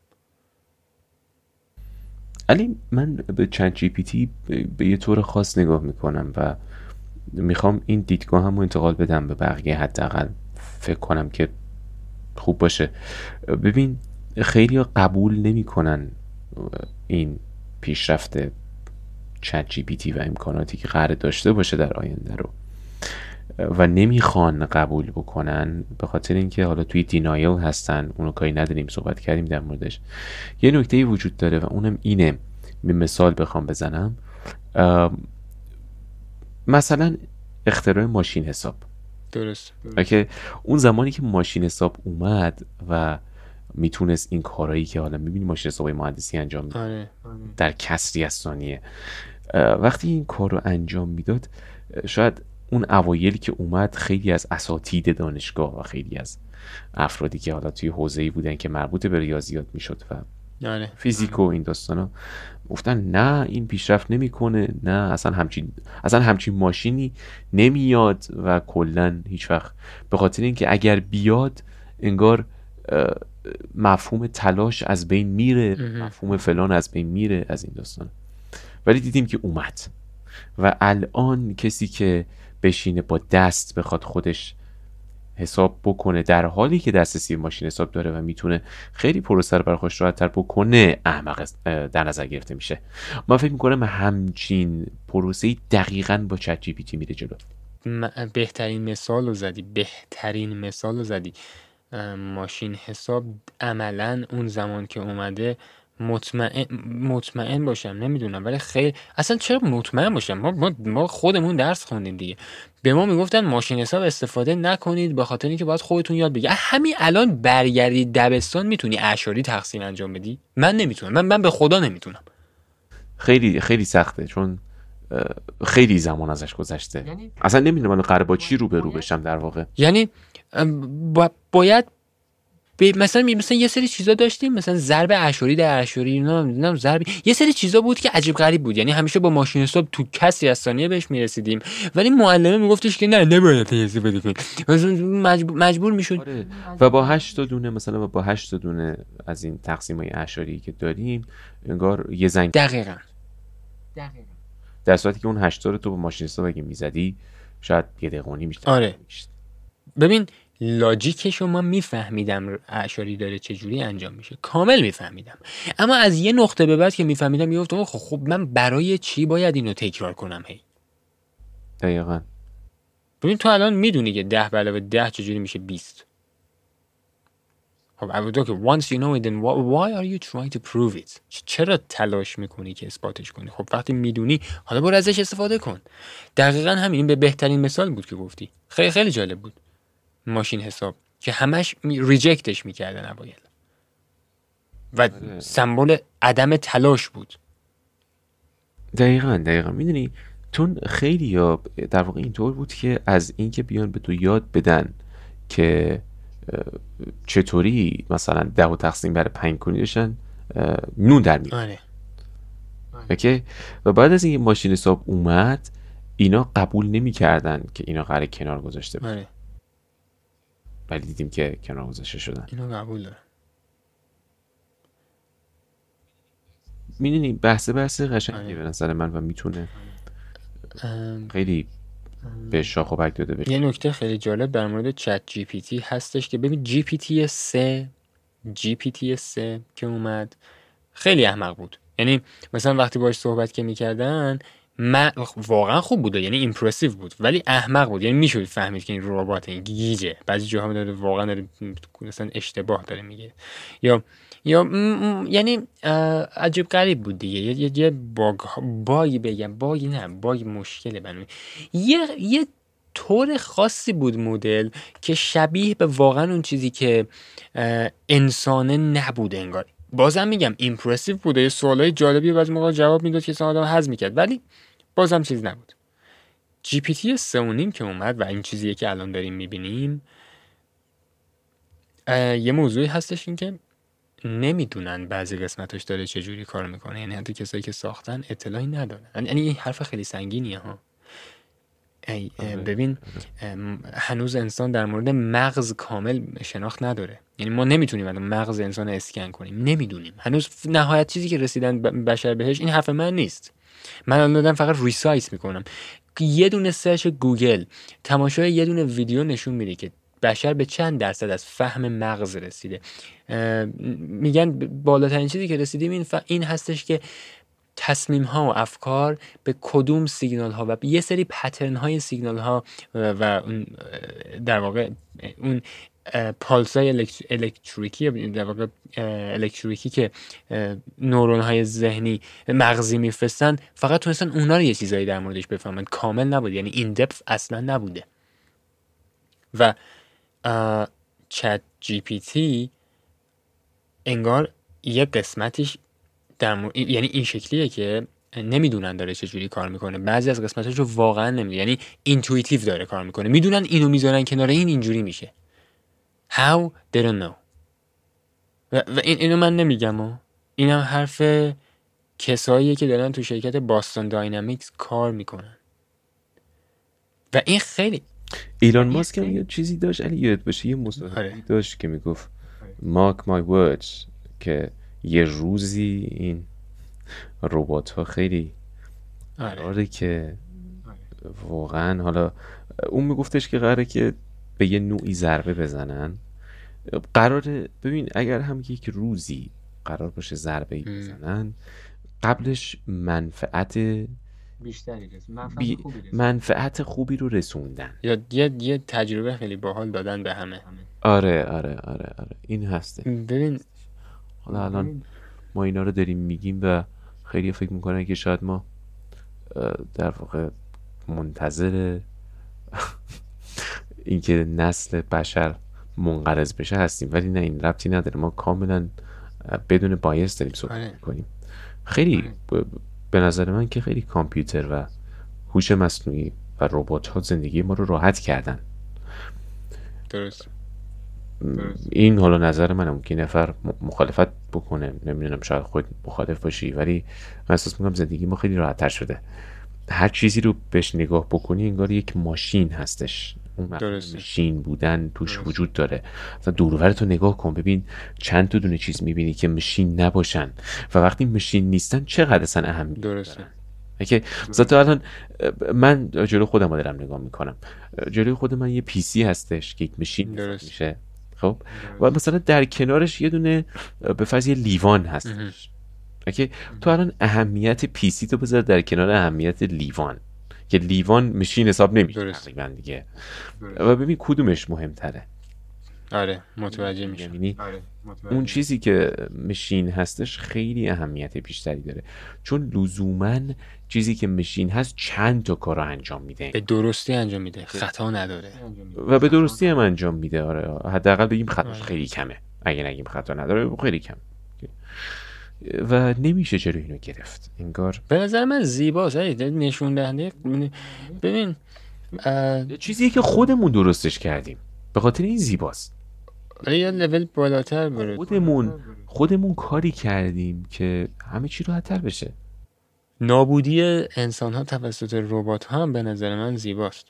علی من به ChatGPT به یه طور خاص نگاه می‌کنم و می‌خوام این دیدگاه هم انتقال بدم به بقیه حداقل فکر کنم که خوب باشه. ببین خیلی قبول نمی‌کنن این پیشرفت ChatGPT و امکاناتی که قرار داشته باشه در آینده رو. و نمی‌خوان قبول بکنن به خاطر اینکه حالا توی دینایل هستن اونو کاری نداریم صحبت کردیم در موردش. یه نکته وجود داره و اونم اینه به مثال بخوام بزنم. مثلا اختراع ماشین حساب.
درست
که اون زمانی که ماشین حساب اومد و می‌تونست این کارهایی که حالا می‌بینی ماشین حساب مهندسی انجام میده.
آره.
در کسری از ثانیه. وقتی این کار رو انجام می‌داد شاید اون اوایلی که اومد خیلی از اساتید دانشگاه و خیلی از افرادی که حالا توی حوزه‌ای بودن که مربوط به ریاضیات می‌شد و
آره
فیزیک و این داستانا. گفتن نه این پیشرفت نمی‌کنه نه اصلا همچین اصلا همچین ماشینی نمیاد و کلا هیچ وقت. به خاطر اینکه اگر بیاد انگار مفهوم تلاش از بین میره. مفهوم فلان از بین میره از این داستان ولی دیدیم که اومد. و الان کسی که بشینه با دست بخواد خودش حساب بکنه در حالی که دسترسی ماشین حساب داره و می‌تونه خیلی پروسه رو برای خودش راحت‌تر بکنه احمق در نظر گرفته میشه. من فکر می‌کنم همچین پروسه دقیقا با چت جی پی میره جلو.
بهترین مثال رو زدی بهترین مثال رو زدی. ماشین حساب عملا اون زمان که اومده مطمئن مطمئن باشم نمی‌دونم ولی خیلی اصلا چرا مطمئن باشم؟ ما, ما, ما خودمون درس خوندیم دیگه. به ما می‌گفتن ماشین حساب استفاده نکنید به خاطر اینکه باید خودتون یاد بگیرید. همین الان برگردی دبستان می‌تونی اعشاری تقسیم انجام بدی؟ من نمی‌تونم. من من به خدا نمی‌تونم.
خیلی خیلی سخته چون خیلی زمان ازش گذشته. اصلا نمی‌دونم من قرار با چی رو به رو بشم در واقع.
یعنی با- باید مثلا می- مثلا یه سری چیزا داشتیم مثلا ضرب اشاری در اشاری نمی‌دونم ضرب یه سری چیزا بود که عجیب غریب بود. یعنی همیشه با ماشین حساب تو کسی از ثانیه بهش می‌رسیدیم. ولی معلمه میگفتش که نه نباید کنید مثلا مجبور, مجبور می‌شد.
آره. و با هشت تا دونه مثلا با هشت تا دونه از این تقسیم های اعشاری که داریم انگار یه زنگ
دقیقا.
در صورتی که اون هشت تا رو تو با ماشین حساب اگه می‌زدی شاید یه دقیقه و نیم بیشتر
آره. ببین لاجیکش رو من میفهمیدم اعشاری داره چجوری انجام میشه. کامل میفهمیدم. اما از یه نقطه به بعد که میفهمیدم می‌گفتم خب خب من برای چی باید اینو تکرار کنم هی؟
دقیقا.
ببین تو الان می‌دونی که ده به علاوه ده چجوری میشه 20 خب اول که once you know it then why are you trying to prove it? چرا تلاش می‌کنی که اثباتش کنی؟ خب وقتی می‌دونی حالا برو ازش استفاده کن. دقیقا همین به بهترین مثال بود که گفتی. خیلی خیلی جالب بود. ماشین حساب که همش ریجکتش می‌کردن اوایل و آره. سمبل عدم تلاش بود.
دقیقا دقیقا. می‌دونی چون خیلی یا در واقع اینطور بود که از اینکه بیان به تو یاد بدن که چطوری مثلا ده و تقسیم بر پنج کنی داشتن نون در میاد آره. okay؟ و بعد از اینکه ماشین حساب اومد اینا قبول نمی‌کردن که اینا قرار کنار گذاشته بشه آره. ولی دیدیم که کنار گذاشته شدن.
اینا قبول دارن
می‌دونی بحث بحث قشنگی آره. به نظر من و می‌تونه خیلی به شاخ و داده بشه.
یه نکته خیلی جالب در مورد ChatGPT هستش که ببین GPT 3 GPT 3 که اومد خیلی احمق بود. یعنی مثلا وقتی باش صحبت که می‌کردن من واقعا خوب بود یعنی impressive بود ولی احمق بود. یعنی می‌شد فهمید که این ربات این گیجه. بعضی جاها داره واقعا داره مثلا اشتباه داره میگه. یا یا یعنی عجیب غریب بود دیگه. یه یه bug بگم. bugی نه bug مشکله بنو یه یه طور خاصی بود مدل که شبیه به واقعا اون چیزی که انسانه نبود انگار. بازم میگم ایمپرسیو بوده. یه سوالای جالبی بعضی موقع جواب می‌داد که اصلا آدم حذف می‌کرد. ولی بازم چیز نبود. جی پی تی سه که اومد و این چیزیه که الان داریم می‌بینیم یه موضوعی هستش این که نمی‌دونن بعضی قسمتش داره چجوری کار می‌کنه. یعنی حتی کسایی که ساختن اطلاعی ندارن. یعنی این حرف خیلی سنگینیه ها. ای آره. ببین هنوز انسان در مورد مغز کامل شناخت نداره. یعنی ما نمی‌تونیم مغز انسان اسکن کنیم. نمی‌دونیم. هنوز نهایت چیزی که رسیدن بشر بهش این حرف من نیست. من الان دادم فقط recite می‌کنم. یه دونه search گوگل تماشای یه دونه ویدیو نشون میده که بشر به چند درصد از فهم مغز رسیده. میگن بالاترین چیزی که رسیدیم این, این هستش که تصمیم ها و افکار به کدوم سیگنال ها و یه سری پترن های سیگنال ها و در واقع اون پالس های الکتریکی در واقع الکتریکی که نورون های ذهنی مغزی میفرستن فقط تونستن اونا رو یه چیزایی در موردش بفهمن. کامل نبود یعنی این دپث اصلا نبوده. و چت جی پی تی انگار یه قسمتش در یعنی این شکلیه که نمی‌دونن داره چجوری کار می‌کنه. بعضی از قسمتاش رو واقعا نمی‌دونن. یعنی intuitive داره کار می‌کنه. می‌دونن اینو می‌ذارن کنار این اینجوری میشه. How? They don't know. و, و این اینو من نمیگم و اینم حرف کساییه که دارن تو شرکت Boston Dynamics کار می‌کنن. و این خیلی
ایلان ماسک هم یه چیزی داشت؟ علی یاد باشه یه مصاحبه آره. داشت که می‌گفت مارک مای words که یه روزی این ربات ها خیلی آره. قراره که آره. واقعا حالا اون میگفتش که قراره که به یه نوعی ضربه بزنن. قراره ببین اگر هم یک روزی قرار باشه ضربه بزنن قبلش منفعت
بیشتری
منفعت, خوبی رو رسوندن.
یا یه, یه تجربه خیلی باحال دادن به همه.
آره آره آره آره. این هسته.
ببین
حالا الان ما اینا رو داریم میگیم و خیلی فکر می‌کنن که شاید ما در واقع منتظر اینکه نسل بشر منقرض بشه هستیم. ولی نه این ربطی نداره. ما کاملا بدون بایس داریم صحبت آره. کنیم خیلی آره. به نظر من که خیلی کامپیوتر و هوش مصنوعی و ربات ها زندگی ما رو راحت کردن.
درست.
این حالا نظر منه ممکن نفر مخالفت بکنه. نمی‌دونم شاید خود مخالف باشی ولی من احساس می‌کنم زندگی ما خیلی راحت تر شده. هر چیزی رو بهش نگاه بکنی انگار یک ماشین هستش. اون ماشین بودن توش وجود داره. مثلا دورور تو نگاه کن. ببین چند تا دونه چیز می‌بینی که ماشین نباشن و وقتی ماشین نیستن چقدر اصلا اهم
درسته.
که مثلا الان من جلو خودم رو دارم نگاه می‌کنم. جلوی خود من یه PCی هستش که یک ماشین میشه. خب؟ و مثلا در کنارش یه دونه به فرض یه لیوان هستش. okay؟ تو الان اهمیت PC تو بذار در کنار اهمیت لیوان. که لیوان ماشین حساب نمیشه تقریبا دیگه. و ببین کدومش مهمتره.
آره متوجه میشم.
یعنی
آره متوجه
اون چیزی که مشین هستش خیلی اهمیت بیشتری داره. چون لزوما چیزی که مشین هست چند تا کار انجام میده.
به درستی انجام میده. خطا نداره.
و به درستی هم انجام میده. آره حداقل بگیم خطاش
آره.
خیلی کمه. اگه نگیم خطا نداره خیلی کم و نمیشه چرا اینو گرفت. انگار
به نظر من زیباست نشون دهنده؟ ببین اه،
چیزی که خودمون درستش کردیم. به خاطر این زیباست.
یه لول بالاتر برو.
خودمون خودمون کاری کردیم که همه چی راحت‌تر بشه.
نابودی انسان ها توسط ربات ها هم به نظر من زیباست.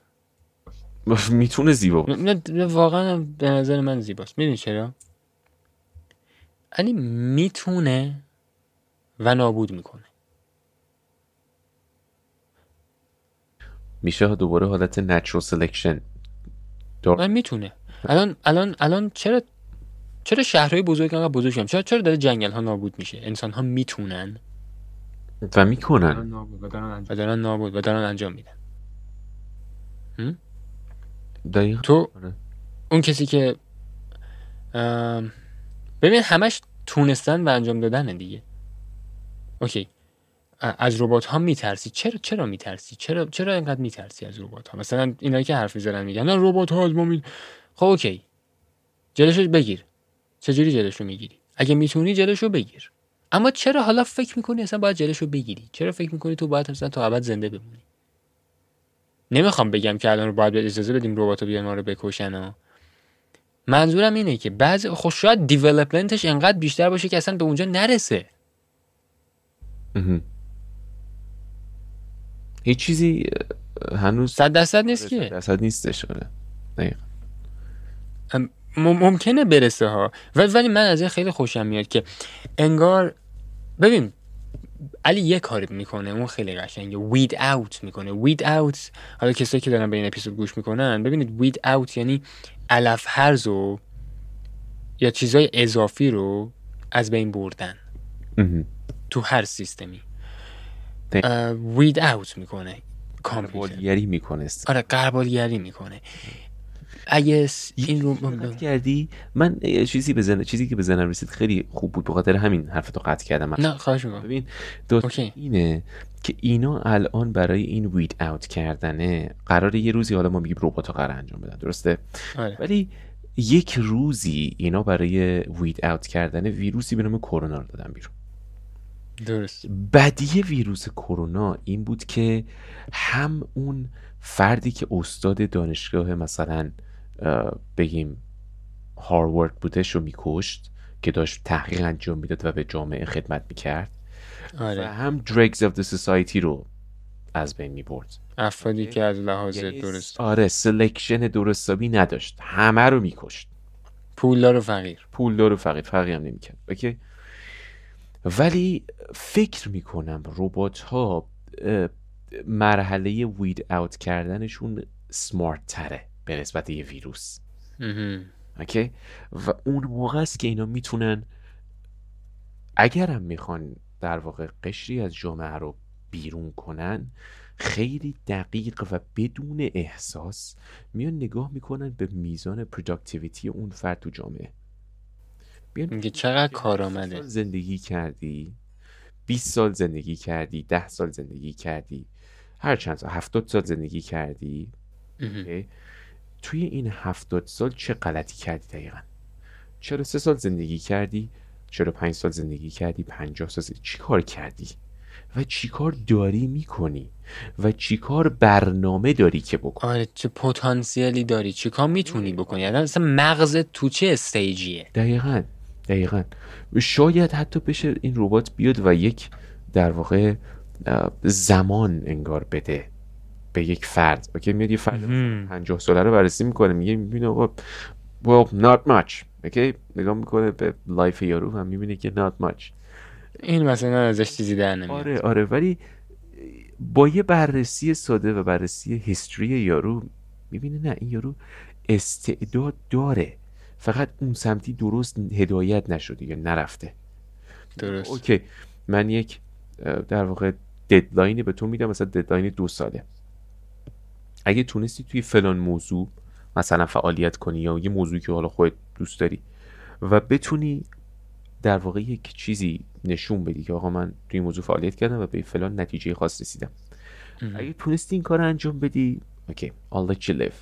می‌تونه زیبا باشه.
واقعا به نظر من زیباست. می‌دونی چرا؟ یعنی می‌تونه و نابود می‌کنه.
میشه دوباره حالت selection دار...
من می‌تونه. الان الان الان چرا چرا شهرهای بزرگ انقدر بزرگ شدن؟ چرا چرا داره جنگل ها نابود میشه؟ انسان ها می‌تونن.
و می‌کنن.
و دارن نابود و دارن انجام میدن.
دقیقا.
تو
آره.
اون کسی که ببین همش تونستن و انجام دادن دیگه. okay. از ربات ها میترسی. چرا چرا میترسی؟ چرا چرا اینقدر میترسی از ربات ها مثلا اینایی که حرف می‌زنن میگن نه ربات ها از ما می خب okay. جلوشو بگیر. چجوری جلوشو می‌گیری؟ اگه می‌تونی جلوشو بگیر. اما چرا حالا فکر می‌کنی اصلا باید جلوشو بگیری؟ چرا فکر می‌کنی تو باید اصلا تا ابد زنده بمونی؟ نمی‌خوام بگم که الان باید اجازه بدیم ربات بیان ما رو بکشن ها منظورم اینه که بعضی خب شاید development ش انقدر بیشتر باشه که اصلا به اونجا نرسه.
هیچ چیزی هنوز
صد درصد نیست که.
درصد نیستش آره.
ممکنه برسه ها. ولی من از این خیلی خوشم میاد که انگار ببین علی یه کاری می‌کنه اون خیلی قشنگه. وید اوت می‌کنه. وید اوت حالا کسایی که دارن به این اپیزود گوش می‌کنن ببینید وید اوت یعنی علف هرز و یا چیزای اضافی رو از بین بردن. تو هر سیستمی. وید اوت می‌کنه
قربالگری می‌کنه.
آره قربالگری می‌کنه. اگه این رو
کردی من چیزی بزنه چیزی که بزنم رسید خیلی خوب بود به خاطر همین حرفتو قطع کردم. من
نه خواهش می‌کنم.
ببین دو. اینه که اینا الان برای این وید اوت کردنه قراره یه روزی حالا ما میگیم ربات قرار انجام بدن درسته؟
آره.
ولی یک روزی اینا برای وید اوت کردن ویروسی به نام کرونا رو دادن بیرون.
درست.
بدی ویروس کرونا این بود که هم اون فردی که استاد دانشگاه مثلا بگیم هاروارد بودش رو میکشت که داشت تحقیق انجام می‌داد و به جامعه خدمت می‌کرد. و
آره
هم dregs of the society رو از بین می‌برد.
افرادی که از لحاظ
یعنی
درست.
آره selection درستابی نداشت. همه رو میکشت.
پولدار و فقیر.
پولدار و فقیر فرقی هم نمی‌کرد. okay؟ ولی فکر می‌کنم ربات ها مرحله weed out کردنشون smart تره به نسبت یه ویروس. okay و اون موقع است که اینا می‌تونن اگرم می‌خوان در واقع قشری از جامعه رو بیرون کنن خیلی دقیق و بدون احساس میان نگاه می‌کنن به میزان productivity اون فرد تو جامعه.
میگه چقدر
20
کارآمده
سال زندگی کردی 20 سال زندگی کردی 10 سال زندگی کردی هر چند سال 70 سال زندگی کردی؟ توی این هفتاد سال چه غلطی کردی دقیقا؟ چرا سه سال زندگی کردی؟ چرا پنج سال زندگی کردی؟ پنجاه سال زندگی... چی کار کردی؟ و چی کار داری می‌کنی؟ و چی کار برنامه داری که بکنی
آره چه پتانسیلی داری؟ چه کار می‌تونی بکنی؟ اصلا مغزت تو چه استیجیه؟
دقیقا. دقیقا. شاید حتی بشه این ربات بیاد و یک در واقع زمان انگار بده به یک فرد. okay میاد یه فرد
مهم.
50 ساله رو بررسی می‌کنه میگه می‌بینه آقا well not much. okay نگاه می‌کنه به life یارو و می‌بینه که not much.
این مثلا ازش چیزی در نمیاد.
آره آره ولی با یه بررسی ساده و بررسی history یارو می‌بینه نه این یارو استعداد داره. فقط اون سمتی درست هدایت نشده یا نرفته.
درست.
okay. من یک در واقع deadline ی به تو میدم مثلا deadline دو ساله. اگه تونستی توی فلان موضوع مثلا فعالیت کنی یا یه موضوعی که حالا خودت دوست داری و بتونی در واقع یک چیزی نشون بدی که آقا من توی این موضوع فعالیت کردم و به فلان نتیجه خاص رسیدم. اگه تونستی این کار انجام بدی اوکی I'll let you live.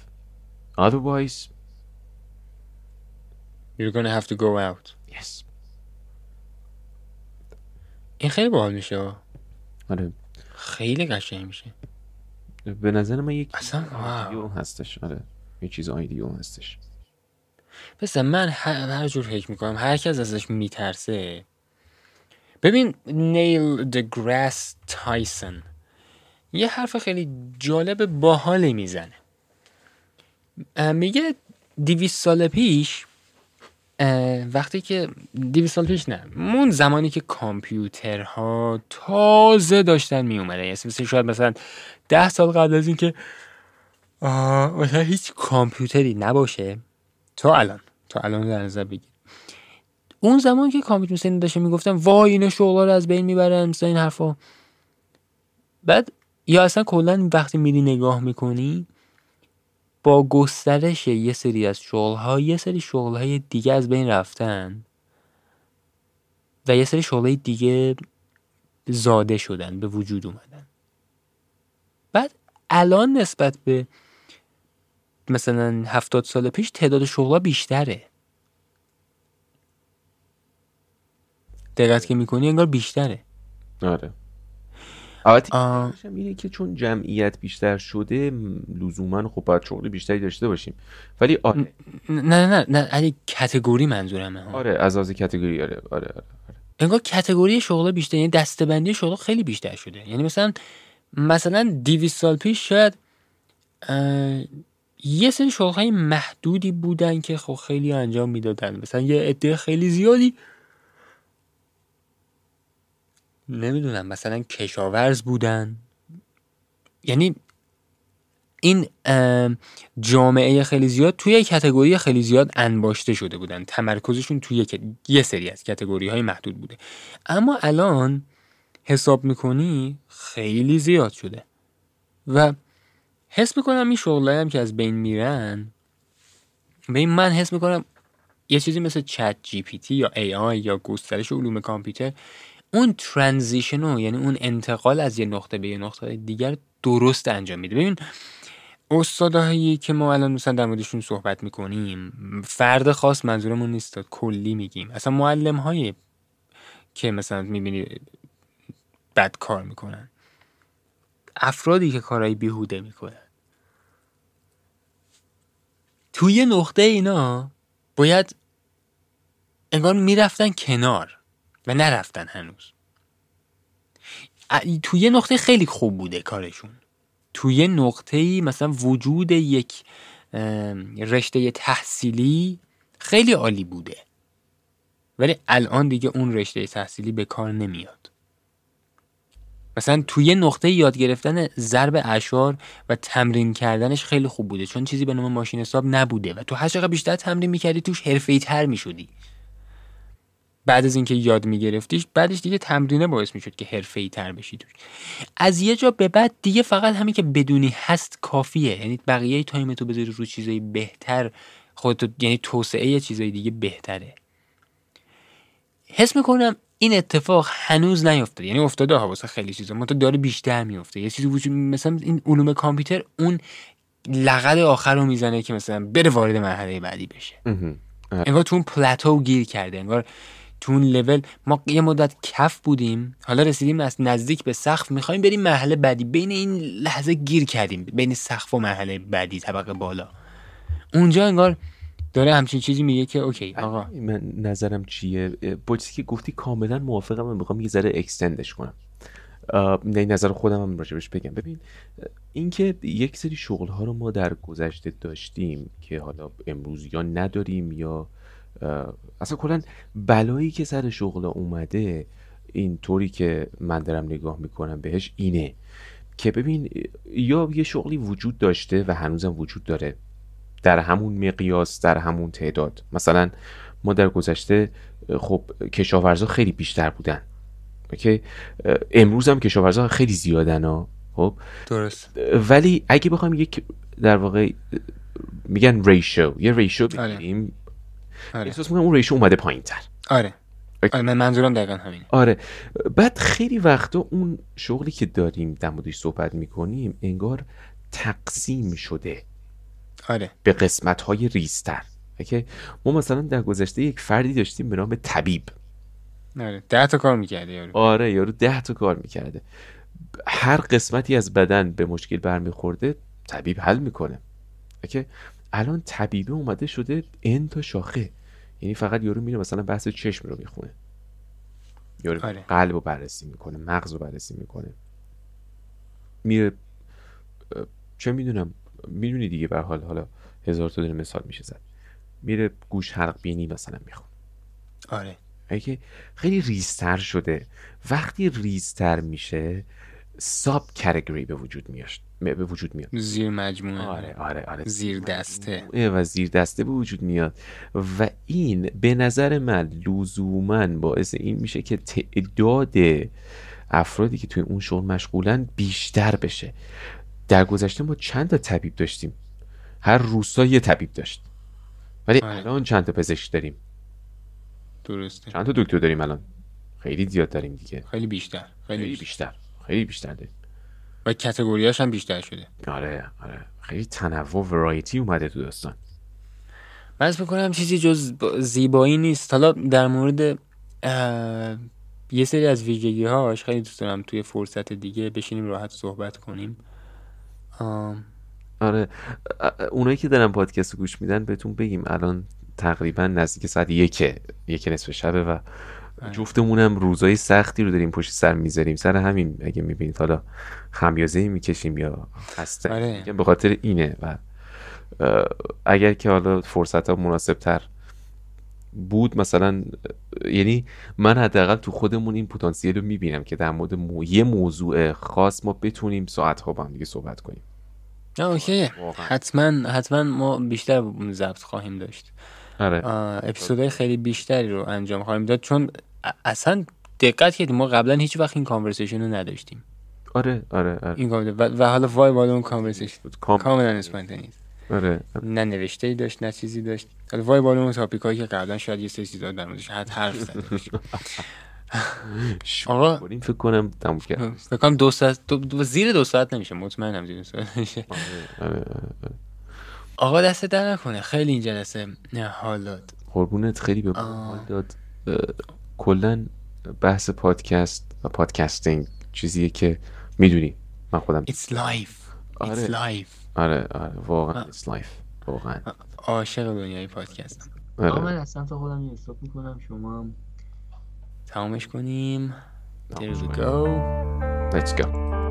Otherwise
You're gonna have to go out.
Yes.
این خیلی باحال میشه.
آره.
خیلی قشنگ میشه.
به نظر من یک
اصلا؟
آیدیو هستش. آره. یه چیز آیدیو هستش.
پس من هر, هر جور فکر می‌کنم هر کس ازش میترسه. ببین نیل دگراس تایسون یه حرف خیلی جالب باحالی می‌زنه. میگه دیویس سال پیش وقتی که دیویس سال پیش نه اون زمانی که کامپیوترها تازه داشتن می اومده یعنی شاید مثلا ده سال قبل از اینکه مثلا هیچ کامپیوتری نباشه تا الان تا الان در نظر بگیر. اون زمان که کامپیوتر سنی داشته می‌گفتن وای اینا شغلا رو از بین می‌برن مثلا این حرفا. بعد یا اصلا کلا وقتی میری نگاه می‌کنی با گسترش یه سری از شغل ها یه سری شغل های دیگه از بین رفتن و یه سری شغل های دیگه زاده شدن به وجود اومدن. بعد الان نسبت به مثلا هفتاد سال پیش تعداد شغلا بیشتره. دقت که می‌کنی انگار بیشتره.
آره. البته اینه که چون جمعیت بیشتر شده لزوما خب باید شغل بیشتری داشته باشیم. ولی آره
نه نه نه نه علی کتگوری منظورمه
آره از از کتگوری آره آره آره, آره.
انگار کتگوری شغل بیشتر یعنی دستبندی شغل خیلی بیشتر شده. یعنی مثلا مثلا 200 سال پیش شاید یه سری شغل های محدودی بودن که خب خیلی انجام می‌دادن. مثلا یه عده خیلی زیادی نمی‌دونم مثلا کشاورز بودن. یعنی این جامعه خیلی زیاد توی کتگوری خیلی زیاد انباشته شده بودن. تمرکزشون توی یه سری از کتگوری های محدود بوده. اما الان حساب می‌کنی خیلی زیاد شده. و حس می‌کنم این شغلایی هم که از بین میرن به این من حس می‌کنم یه چیزی مثل چت جی پی تی یا ای آی یا گسترش علوم کامپیوتر اون ترانزیشنو یعنی اون انتقال از یه نقطه به یه نقطه دیگر درست انجام میده. ببین استادهایی که ما الان مثلا در موردشون صحبت می‌کنیم فرد خاص منظورمون نیست کلی میگیم. اصلا معلم های که مثلا می‌بینی بد کار می‌کنن. افرادی که کارهای بیهوده می‌کنن. توی نقطه اینا باید انگار می‌رفتن کنار. و نرفتن هنوز. توی نقطه خیلی خوب بوده کارشون. توی نقطه ای مثلا وجود یک رشته تحصیلی خیلی عالی بوده. ولی الان دیگه اون رشته تحصیلی به کار نمیاد. مثلا توی نقطه یاد گرفتن ضرب اشار و تمرین کردنش خیلی خوب بوده. چون چیزی به نام ماشین حساب نبوده و تو هر چقدر بیشتر تمرین می‌کردی توش حرفه‌ای تر می‌شدی. بعد از اینکه یاد میگرفتیش بعدش دیگه تمرینه باعث می‌شد که حرفه‌ای تر بشی توش. از یه جا به بعد دیگه فقط همین که بدونی هست کافیه. یعنی بقیه تایم تو بذاری رو چیزای بهتر خودت یعنی توسعه چیزای دیگه بهتره. حس می‌کنم این اتفاق هنوز نیفتاده یعنی افتاده ها واسه خیلی چیزا. منتها داره بیشتر میفته یه چیزی وجود مثلا این علوم کامپیوتر اون لغت آخر رو می‌زنه که مثلا بره وارد مرحله بعدی بشه. انگار تو اون پلاتو گیر کرده. انگار تو اون لول ما یه مدت کف بودیم. حالا رسیدیم از نزدیک به سقف. می‌خوایم بریم مرحله بعدی. بین این لحظه گیر کردیم. بین سقف و مرحله بعدی طبقه بالا. اونجا انگار داره همچین چیزی میگه که okay آقا.
من نظرم چیه؟ با چیزی که گفتی کاملا موافقم. من می‌خوام یه ذره extend ش کنم. نه نظر خودم هم راجبش بگم. ببین اینکه یک سری شغل ها رو ما در گذشته داشتیم که حالا امروز یا نداریم یا اصلا کلا بلایی که سر شغل اومده این طوری که من دارم نگاه می‌کنم بهش اینه که ببین یا یه شغلی وجود داشته و هنوزم وجود داره در همون مقیاس در همون تعداد. مثلا ما در گذشته خب کشاورزا خیلی بیشتر بودن. اوکی؟ امروز هم کشاورزا خیلی زیادن ها. خب؟
درست.
ولی اگه بخوایم یک در واقع میگن ریشو. یه ریشو
آره.
بگیریم.
آره.
احساس می‌کنم اون ریشو اومده پایین تر
آره. آره من منظورم دقیقا همینه.
آره. بعد خیلی وقتا اون شغلی که داریم در موردش صحبت می‌کنیم انگار تقسیم شده.
آره.
به قسمت های ریزتر. okay؟ ما مثلا در گذشته یک فردی داشتیم به نام طبیب.
آره. ده تا کار می‌کرده یارو.
آره یارو ده تا کار می‌کرده. هر قسمتی از بدن به مشکل برمیخورده طبیب حل می‌کنه. okay؟ الان طبیبه اومده شده ان تا شاخه. یعنی فقط یارو میره مثلا بحث چشم رو می‌خونه. یارو
آره.
قلب رو بررسی می‌کنه مغز رو بررسی می‌کنه. میره چه می‌دونم می‌دونی دیگه به حال حالا هزار تا دونه مثال میشه زد. میره گوش حلق بینی مثلا می‌خونه.
آره.
اگه خیلی ریزتر شده وقتی ریزتر میشه ساب کتگوری به وجود میاد به وجود میاد.
زیر مجموعه.
آره آره آره.
زیر دسته.
و زیر دسته به وجود میاد. و این به نظر من لزوما باعث این میشه که تعداد افرادی که توی اون شغل مشغولن بیشتر بشه. در گذشته ما چند تا طبیب داشتیم. هر روستا یه طبیب داشت. ولی
آره.
الان چند تا پزشک داریم.
درسته.
چند تا دکتر داریم الان. خیلی زیاد داریم دیگه.
خیلی بیشتر خیلی
خیلی
بیشتر.
بیشتر. خیلی بیشتر داریم.
و کتگوریاش هم بیشتر شده.
آره آره. خیلی تنوع ورایتی اومده تو داستان.
من فکر کنم چیزی جز زیبایی نیست. حالا در مورد یه سری از ویژگی هاش خیلی دوست دارم توی فرصت دیگه بشینیم راحت صحبت کنیم.
آره. اونایی که دارن پادکست گوش میدن بهتون بگیم الان تقریبا نزدیک ساعت یکه. یک نصف شبه و جفتمونم روزای سختی رو داریم پشت سر می‌ذاریم. سر همین اگه می‌بینید. حالا خمیازه می‌کشیم یا خسته.
آره.
به خاطر اینه و اگر که حالا فرصت ها مناسب تر بود مثلا یعنی من حداقل تو خودمون این پتانسیل رو می‌بینم که در مورد مو... یه موضوع خاص ما بتونیم ساعت ها با هم دیگه صحبت کنیم.
اوکیه
واقعا.
حتما حتما ما بیشتر ضبط خواهیم داشت.
آره.
اپیزودهای خیلی بیشتری رو انجام خواهیم داد. چون اصلا دقت کردیم. ما قبلا هیچ وقت این conversation رو نداشتیم.
آره آره آره.
این و, و حالا وای بالا اون conversation
کام...
کاملا spontaneous
آره.
نه نوشته ای داشت نه چیزی داشت. حالا وای بالا اون topic هایی که قبلا شاید یه سری چیزا در موردش حد حرف زده. آقا
فکر کنم تموم کرد.
فکر کنم دو ساعت دو, دو- زیر دو ساعت نمیشه. مطمئنم زیر دو ساعت نمیشه.
آره آره آره.
آقا دست در نکنه. خیلی این جلسه نه، حال داد.
قربونت خیلی به. حال داد. کلا بحث پادکست و پادکستینگ چیزیه که می‌دونی. من خودم.
It's life.
آره.
It's life.
آره آره. واقعا it's life. واقعا.
عاشق دنیای پادکستم
آره.
من از سمت خودم یه استاپ می‌کنم شما هم. تمامش کنیم. There we go.
Let's go.